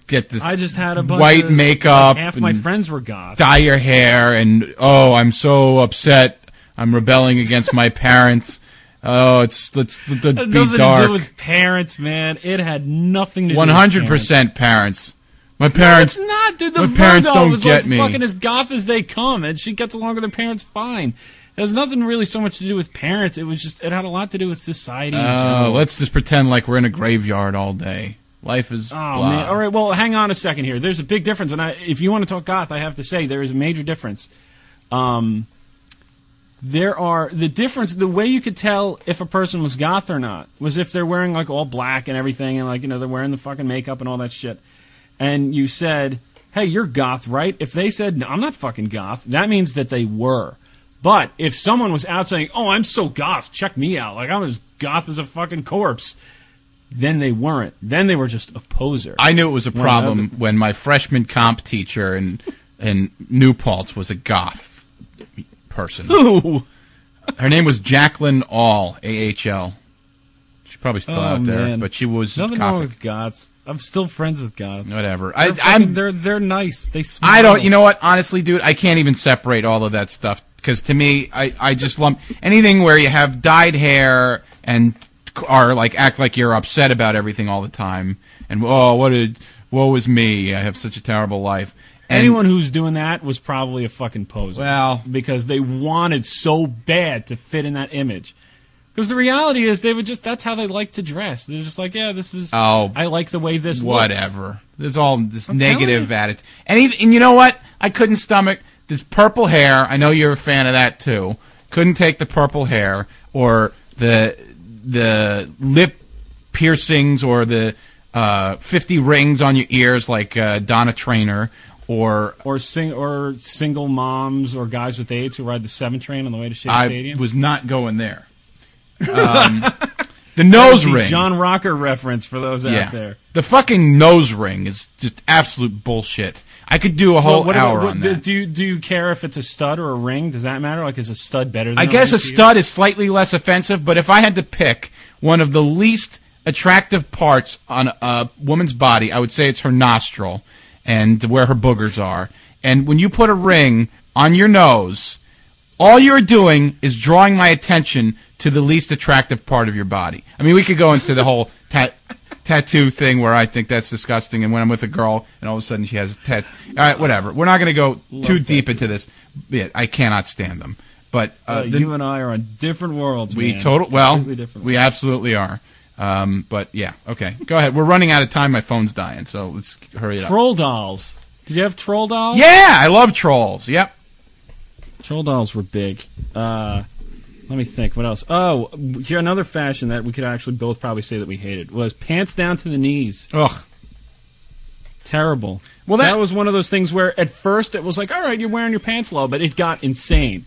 Get this. I just had a bunch white of, makeup. Like half my friends were goth. Dye your hair and oh, I'm so upset. I'm rebelling against my parents. Oh, it's let's, let's had be nothing dark. to do with parents, man. It had nothing to do. One hundred percent parents. My No, parents. it's not, dude. The my parents don't was get like me. fucking as goth as they come, and she gets along with her parents fine. It has nothing really so much to do with parents. It was just it had a lot to do with society. Oh, general. let's just pretend like we're in a graveyard all day. Life is. Oh blah. man! All right, well, hang on a second here. There's a big difference, and I, if you want to talk goth, I have to say there is a major difference. Um, there are the difference. The way you could tell if a person was goth or not was if they're wearing like all black and everything, and like you know they're wearing the fucking makeup and all that shit. And you said, "Hey, you're goth, right?" If they said, "No, I'm not fucking goth," that means that they were. But if someone was out saying, "Oh, I'm so goth, check me out," like I'm as goth as a fucking corpse, then they weren't. Then they were just a poser. I knew it was a problem another- when my freshman comp teacher in in New Paltz was a goth person. Ooh. Her name was Jacqueline All, A H L. She's probably still Oh, out there, man. but she was Nothing wrong with goths. I'm still friends with goths. Whatever. They're I, I'm. they're they're nice. They smile. I don't. You know what? Honestly, dude, I can't even separate all of that stuff because to me, I I just lump anything where you have dyed hair and are like act like you're upset about everything all the time and oh what did woe is me I have such a terrible life. And- Anyone who's doing that was probably a fucking poser. Well- because they wanted so bad to fit in that image. Because the reality is, they would just—that's how they like to dress. They're just like, yeah, this is. Oh, I like the way this looks. whatever. There's all this telling negative attitude. And, and you know what? I couldn't stomach this purple hair. I know you're a fan of that too. Couldn't take the purple hair or the the lip piercings or the uh, 50 rings on your ears like uh, Donna Trainer or Or sing or single moms or guys with AIDS who ride the seven train on the way to Shea I Stadium. was not going there. Um, the nose ring. John Rocker reference for those yeah. out there. The fucking nose ring is just absolute bullshit. I could do a whole Well, what hour about, on what- that. Do you do you care if it's a stud or a ring? Does that matter? Like, is a stud better? than I guess a stud is slightly less offensive, but if I had to pick one of the least attractive parts on a woman's body, I would say it's her nostril and where her boogers are. And when you put a ring on your nose, all you're doing is drawing my attention to the least attractive part of your body. I mean, we could go into the whole tat- tattoo thing where I think that's disgusting. And when I'm with a girl and all of a sudden she has a tattoo. all right, whatever. We're not going to go too deep into this. Yeah, I cannot stand them. But uh, Uh, the- you and I are on different worlds. we man. total well, different we absolutely are. Um, but yeah, okay, go ahead. We're running out of time. My phone's dying, so let's hurry it up. Troll dolls. Did you have troll dolls? Yeah, I love trolls. Yep. Troll dolls were big. Uh, let me think. What else? Oh, here another fashion that we could actually both probably say that we hated was pants down to the knees. Ugh. Terrible. Well, that- that was one of those things where at first it was like, all right, you're wearing your pants low, but it got insane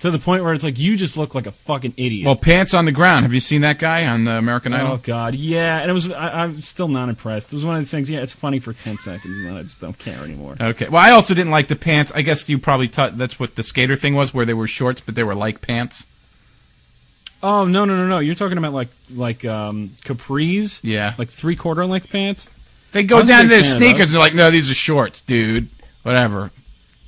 to the point where it's like you just look like a fucking idiot. Well, pants on the ground. Have you seen that guy on the American Idol? Oh God, yeah, and it was. I, I'm still not impressed. It was one of those things. Yeah, it's funny for ten seconds, and then I just don't care anymore. Okay. Well, I also didn't like the pants. I guess you probably t- that's what the skater thing was, where they were shorts, but they were like pants. Oh no, no, no, no! You're talking about like like um capris, Yeah. like three quarter length pants. They go down to their sneakers and they're like, "No, these are shorts, dude." Whatever.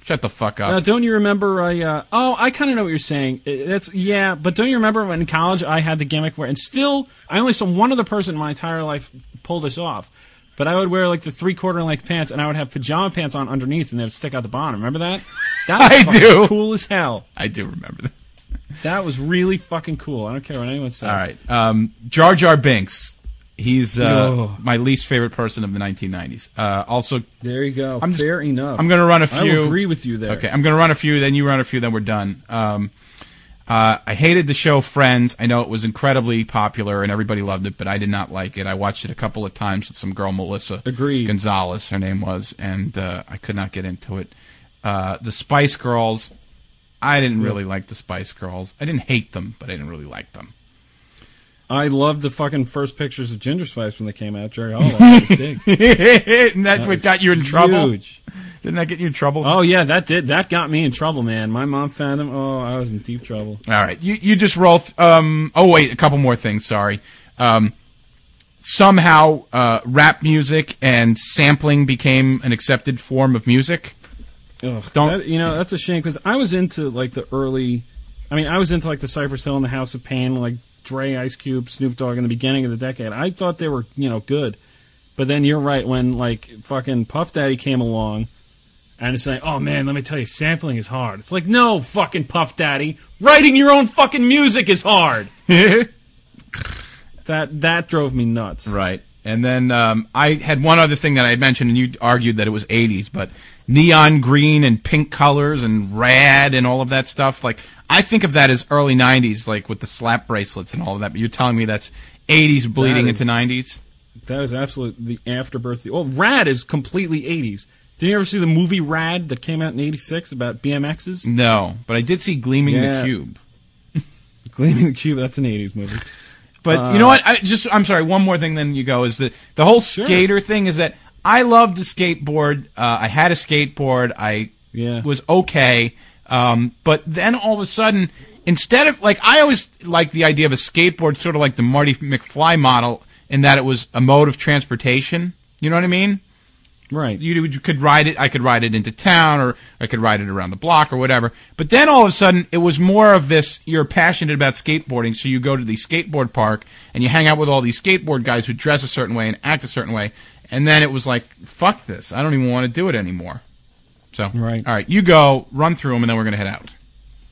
Shut the fuck up. Uh, don't you remember? I uh, oh, I kind of know what you're saying. That's yeah, but don't you remember when in college I had the gimmick where, and still I only saw one other person in my entire life pull this off. but I would wear like the three quarter length pants, and I would have pajama pants on underneath, and they would stick out the bottom. Remember that? That was I do. Cool as hell. I do remember that. That was really fucking cool. I don't care what anyone says. All right. Um, Jar Jar Binks. He's uh, my least favorite person of the 1990s. Uh, also, There you go. I'm just- Fair enough. I'm going to run a few. I agree with you there. Okay, I'm going to run a few, then you run a few, then we're done. Um, uh, I hated the show Friends. I know it was incredibly popular and everybody loved it, but I did not like it. I watched it a couple of times with some girl, Melissa Agreed. Gonzalez, her name was, and uh, I could not get into it. Uh, the Spice Girls. I didn't really like the Spice Girls. I didn't hate them, but I didn't really like them. I loved the fucking first pictures of Ginger Spice when they came out. Jerry Hall. That was big. and that's That what got you in trouble. Huge. Didn't that get you in trouble? Oh yeah, that did. That got me in trouble, man. My mom found him. Oh, I was in deep trouble. All right, you you just roll. Th- um. Oh wait, a couple more things. Sorry. Um. Somehow, uh, rap music and sampling became an accepted form of music. Ugh, Don't- that- you know that's a shame because I was into like the early. I mean, I was into like the Cypress Hill and the House of Pain, like Dre, Ice Cube, Snoop Dogg in the beginning of the decade. I thought they were you know good, but then you're right when like fucking Puff Daddy came along. And it's like, oh man, let me tell you, sampling is hard. It's like, no, fucking Puff Daddy, writing your own fucking music is hard. that that drove me nuts. Right. And then um, I had one other thing that I had mentioned, and you argued that it was 80s, but neon green and pink colors and rad and all of that stuff. Like, I think of that as early 90s, like with the slap bracelets and all of that, but you're telling me that's 80s bleeding is- into 90s? That is absolutely the afterbirth. Well, Rad is completely 80s. Did you ever see the movie Rad that came out in 86 about BMXs? No, but I did see Gleaming Yeah. the Cube. Gleaming the Cube, that's an 80s movie. But you uh, know what? I just I'm sorry. One more thing, then you go. Is that the whole Sure. skater thing? Is that I loved the skateboard. Uh, I had a skateboard. I Yeah. was okay. Um, but then all of a sudden, instead of like I always liked the idea of a skateboard, sort of like the Marty McFly model, in that it was a mode of transportation. You know what I mean? Right. you, you could ride it. I could ride it into town, or I could ride it around the block, or whatever. But then all of a sudden, it was more of this. You're passionate about skateboarding, so you go to the skateboard park and you hang out with all these skateboard guys who dress a certain way and act a certain way. And then it was like, fuck this. I don't even want to do it anymore. So, Right. all right, you go run through them, and then we're gonna head out.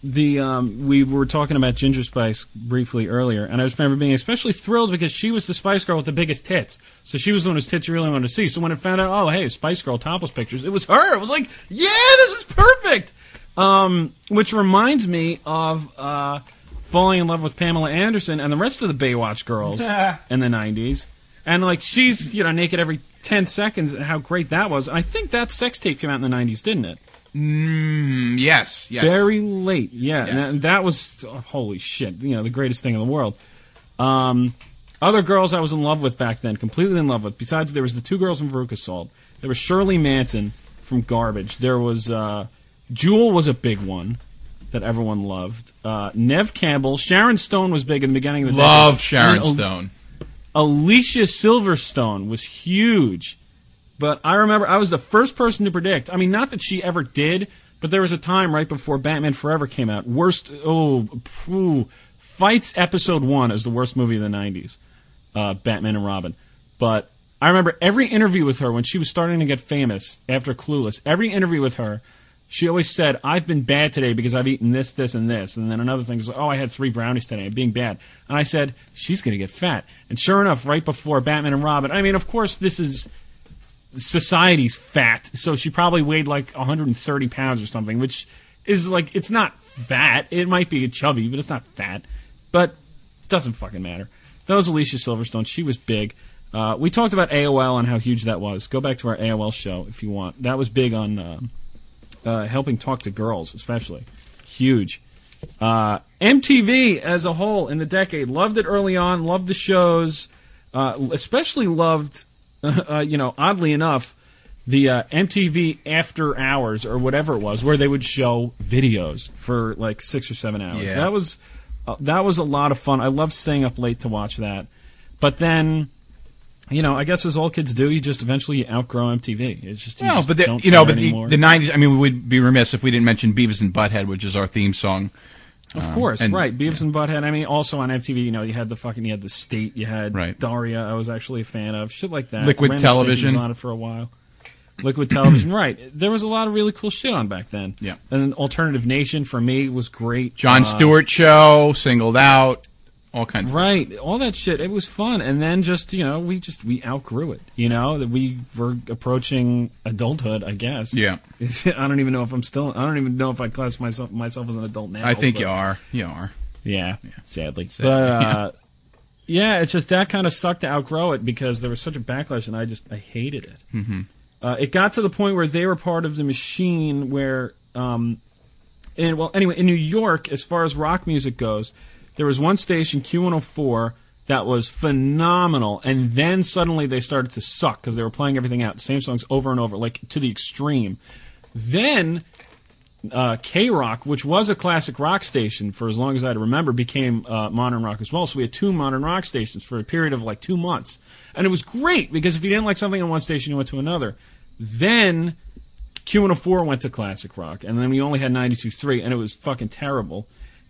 the um, we were talking about Ginger Spice briefly earlier, and I just remember being especially thrilled because she was the Spice Girl with the biggest tits. So she was the one whose tits you really wanted to see. So when it found out, oh hey, Spice Girl topless pictures, it was her. It was like, yeah, this is perfect. Um, which reminds me of uh, falling in love with Pamela Anderson and the rest of the Baywatch girls in the '90s. And like she's you know naked every ten seconds, and how great that was. And I think that sex tape came out in the '90s, didn't it? Mm, yes, yes. Very late, yeah. Yes. And that was oh, holy shit. You know, the greatest thing in the world. Um, other girls I was in love with back then, completely in love with. Besides, there was the two girls from Veruca Salt. There was Shirley Manson from Garbage. There was uh, Jewel was a big one that everyone loved. Uh, Neve Campbell, Sharon Stone was big in the beginning of the Love decade. Sharon And Al- Stone. Alicia Silverstone was huge. But I remember I was the first person to predict. I mean, not that she ever did, but there was a time right before Batman Forever came out. Worst, oh, phew. Fights episode one is the worst movie of the 90s. Uh, Batman and Robin. But I remember every interview with her when she was starting to get famous after Clueless. Every interview with her, she always said, I've been bad today because I've eaten this, this, and this. And then another thing was, oh, I had three brownies today. I'm being bad. And I said, she's going to get fat. And sure enough, right before Batman and Robin, I mean, of course, this is society's fat, so she probably weighed like 130 pounds or something, which is like it's not fat. It might be chubby, but it's not fat. But doesn't fucking matter. That was Alicia Silverstone. She was big. Uh, we talked about AOL and how huge that was. Go back to our AOL show if you want. That was big on uh, uh, helping talk to girls, especially. Huge. Uh, MTV as a whole in the decade loved it early on, loved the shows, uh, especially loved, uh, you know, oddly enough, the uh, MTV After Hours or whatever it was, where they would show videos for like six or seven hours. Yeah. That was uh, that was a lot of fun. I loved staying up late to watch that. But then, you know, I guess as all kids do, you just eventually outgrow MTV. It's just you No, just but the, don't you know, but the, the '90s. I mean, we would be remiss if we didn't mention Beavis and Butthead, which is our theme song. Of course, and- right. Beavis and Butthead. I mean, also on MTV, you know, you had the fucking, you had the State, you had Right. Daria. I was actually a fan of shit like that. Liquid the Television. was on it for a while. Liquid Television, right? There was a lot of really cool shit on back then. Yeah. and Alternative Nation for me was great. Jon Uh, Stewart show, singled out, all kinds. Right, all that shit. It was fun, and then just you know, we just we outgrew it. You know, that we were approaching adulthood. I guess. Yeah. I don't even know if I'm still. I don't even know if I class myself myself as an adult now. I think but- you are. You are. Yeah, sadly. Sadly, But uh, yeah. it's just that kind of sucked to outgrow it because there was such a backlash, and I just I hated it. Mm-hmm. Uh, it got to the point where they were part of the machine where, um, and well, anyway, in New York, as far as rock music goes, there was one station Q104 that was phenomenal, and then suddenly they started to suck because they were playing everything out, the same songs over and over, like to the extreme. Then uh, K Rock, which was a classic rock station for as long as I remember, became uh, modern rock as well. So we had two modern rock stations for a period of like two months, and it was great because if you didn't like something on one station, you went to another. Then Q104 went to classic rock, and then we only had 92.3, and it was fucking terrible.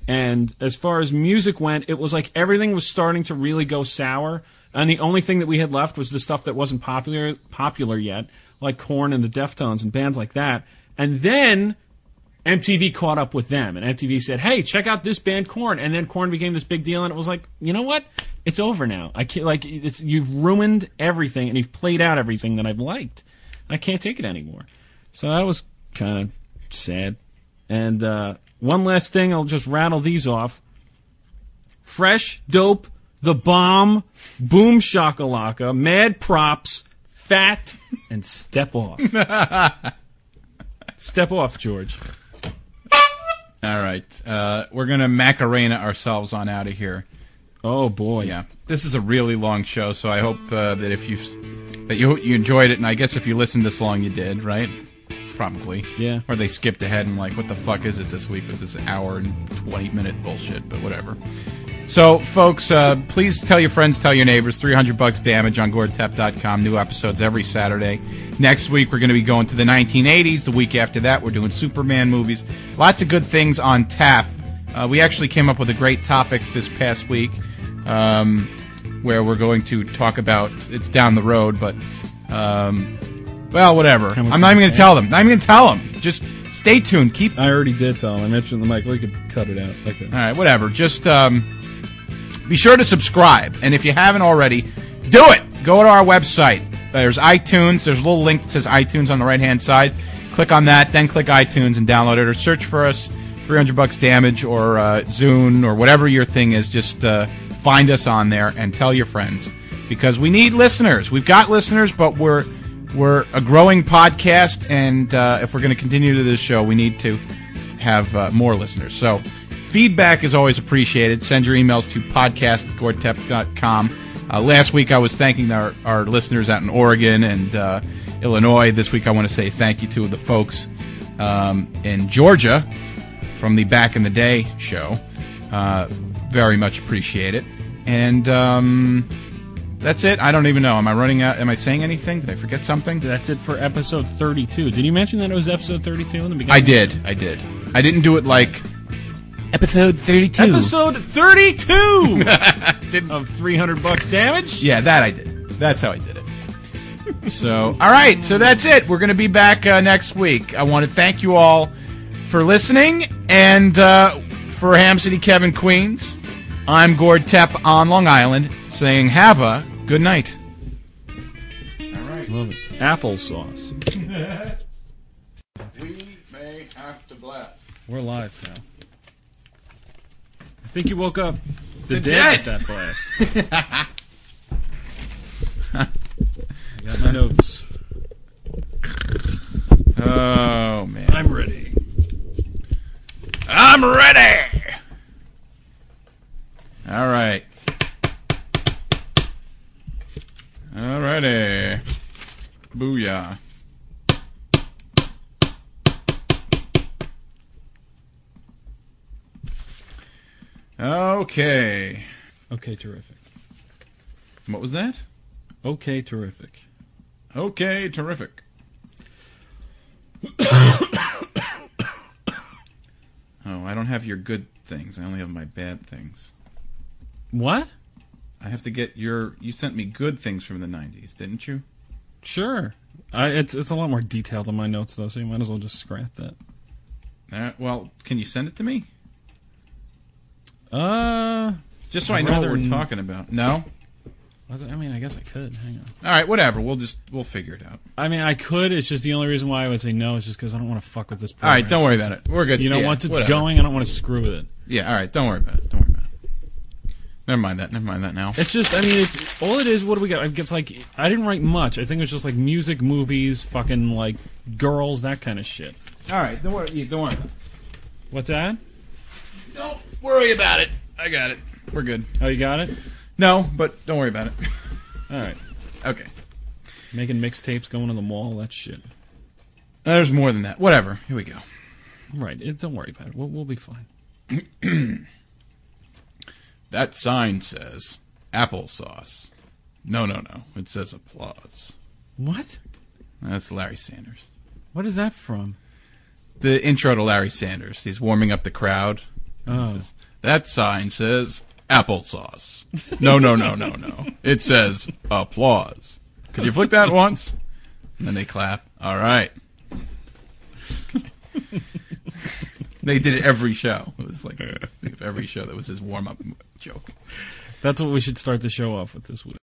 And as far as music went, it was like everything was starting to really go sour, and the only thing that we had left was the stuff that wasn't popular popular yet, like Korn and the Deftones and bands like that. And then MTV caught up with them, and MTV said, "Hey, check out this band, Korn." And then Korn became this big deal, and it was like, you know what? It's over now. I can't like it's you've ruined everything, and you've played out everything that I've liked. I can't take it anymore. So that was kind of sad. And uh, one last thing, I'll just rattle these off. Fresh, dope, the bomb, boom shakalaka, mad props, fat, and step off. step off, George. All right. Uh, we're gonna Macarena ourselves on out of here. Oh boy. Yeah, this is a really long show, so I hope uh, that if you that you you enjoyed it, and I guess if you listened this long, you did, right? Probably. Yeah. Or they skipped ahead and like, what the fuck is it this week with this hour and twenty minute bullshit? But whatever. So, folks, uh, please tell your friends, tell your neighbors. 300 bucks damage on GordTep.com. New episodes every Saturday. Next week, we're going to be going to the 1980s. The week after that, we're doing Superman movies. Lots of good things on tap. Uh, we actually came up with a great topic this past week um, where we're going to talk about it's down the road, but, um, well, whatever. Come with I'm not even going to tell them. I'm not even going to tell them. Just stay tuned. Keep I already did tell them. I mentioned the mic. We could cut it out. Like that. all right, whatever. Just um, be sure to subscribe, and if you haven't already, do it. Go to our website. There's iTunes. There's a little link that says iTunes on the right hand side. Click on that, then click iTunes and download it, or search for us. 300 bucks damage or uh, Zune or whatever your thing is. Just uh, find us on there and tell your friends because we need listeners. We've got listeners, but we're we're a growing podcast, and uh, if we're going to continue to this show, we need to have uh, more listeners. So feedback is always appreciated. Send your emails to podcast@gortep.com. Uh, last week I was thanking our, our listeners out in Oregon and uh, Illinois. This week I want to say thank you to the folks um, in Georgia from the Back in the Day show. Uh, very much appreciate it. And um, that's it. I don't even know. Am I running out? Am I saying anything? Did I forget something? That's it for episode 32. Did you mention that it was episode 32 in the beginning? I did. I did. I didn't do it like episode 32. Episode 32 of 300 bucks damage. Yeah, that I did. That's how I did it. so, all right. So that's it. We're going to be back uh, next week. I want to thank you all for listening. And uh, for Ham City Kevin Queens, I'm Gord Tepp on Long Island saying have a good night. All right. Love it. Applesauce. We may have to blast. We're live now. I think you woke up the, The dead, dead. at that blast. I got my notes. Oh, man. I'm ready. I'm ready. All right. All righty. Booyah. Okay. Okay, terrific. What was that? Okay, terrific. Okay, terrific. oh, I don't have your good things. I only have my bad things. What? I have to get your. You sent me good things from the '90s, didn't you? Sure. I, it's it's a lot more detailed in my notes though, so you might as well just scrap that. Uh, well, can you send it to me? Uh, Just so I know what we're n- talking about. No. was it- I mean, I guess I could. Hang on. All right, whatever. We'll just we'll figure it out. I mean, I could. It's just the only reason why I would say no is just because I don't want to fuck with this. All Program. right, don't worry about it. We're good. You know, Yeah, once it's whatever. going, I don't want to screw with it. Yeah. All right. Don't worry about it. Don't worry about it. Never mind that. Never mind that now. It's just, I mean, it's all it is. What do we got? It's like I didn't write much. I think it was just like music, movies, fucking like girls, that kind of shit. All right. Don't worry. yeah, Don't worry. What's that? Don't worry about it. I got it. We're good. Oh, you got it. No, but don't worry about it. All right. okay. Making mixtapes, going to the mall, that shit. Uh, there's more than that. Whatever. Here we go. Right. It, don't worry about it. We'll, we'll be fine. That sign says applesauce. No, no, no. It says applause. What? That's Larry Sanders. What is that from? The intro to Larry Sanders. He's warming up the crowd. Oh. says, that sign says applesauce. No, no, no, no, no. It says applause. Could you flick that once? And then they clap. All right. They did it every show. It was like every show that was his warm up joke. That's what we should start the show off with this week.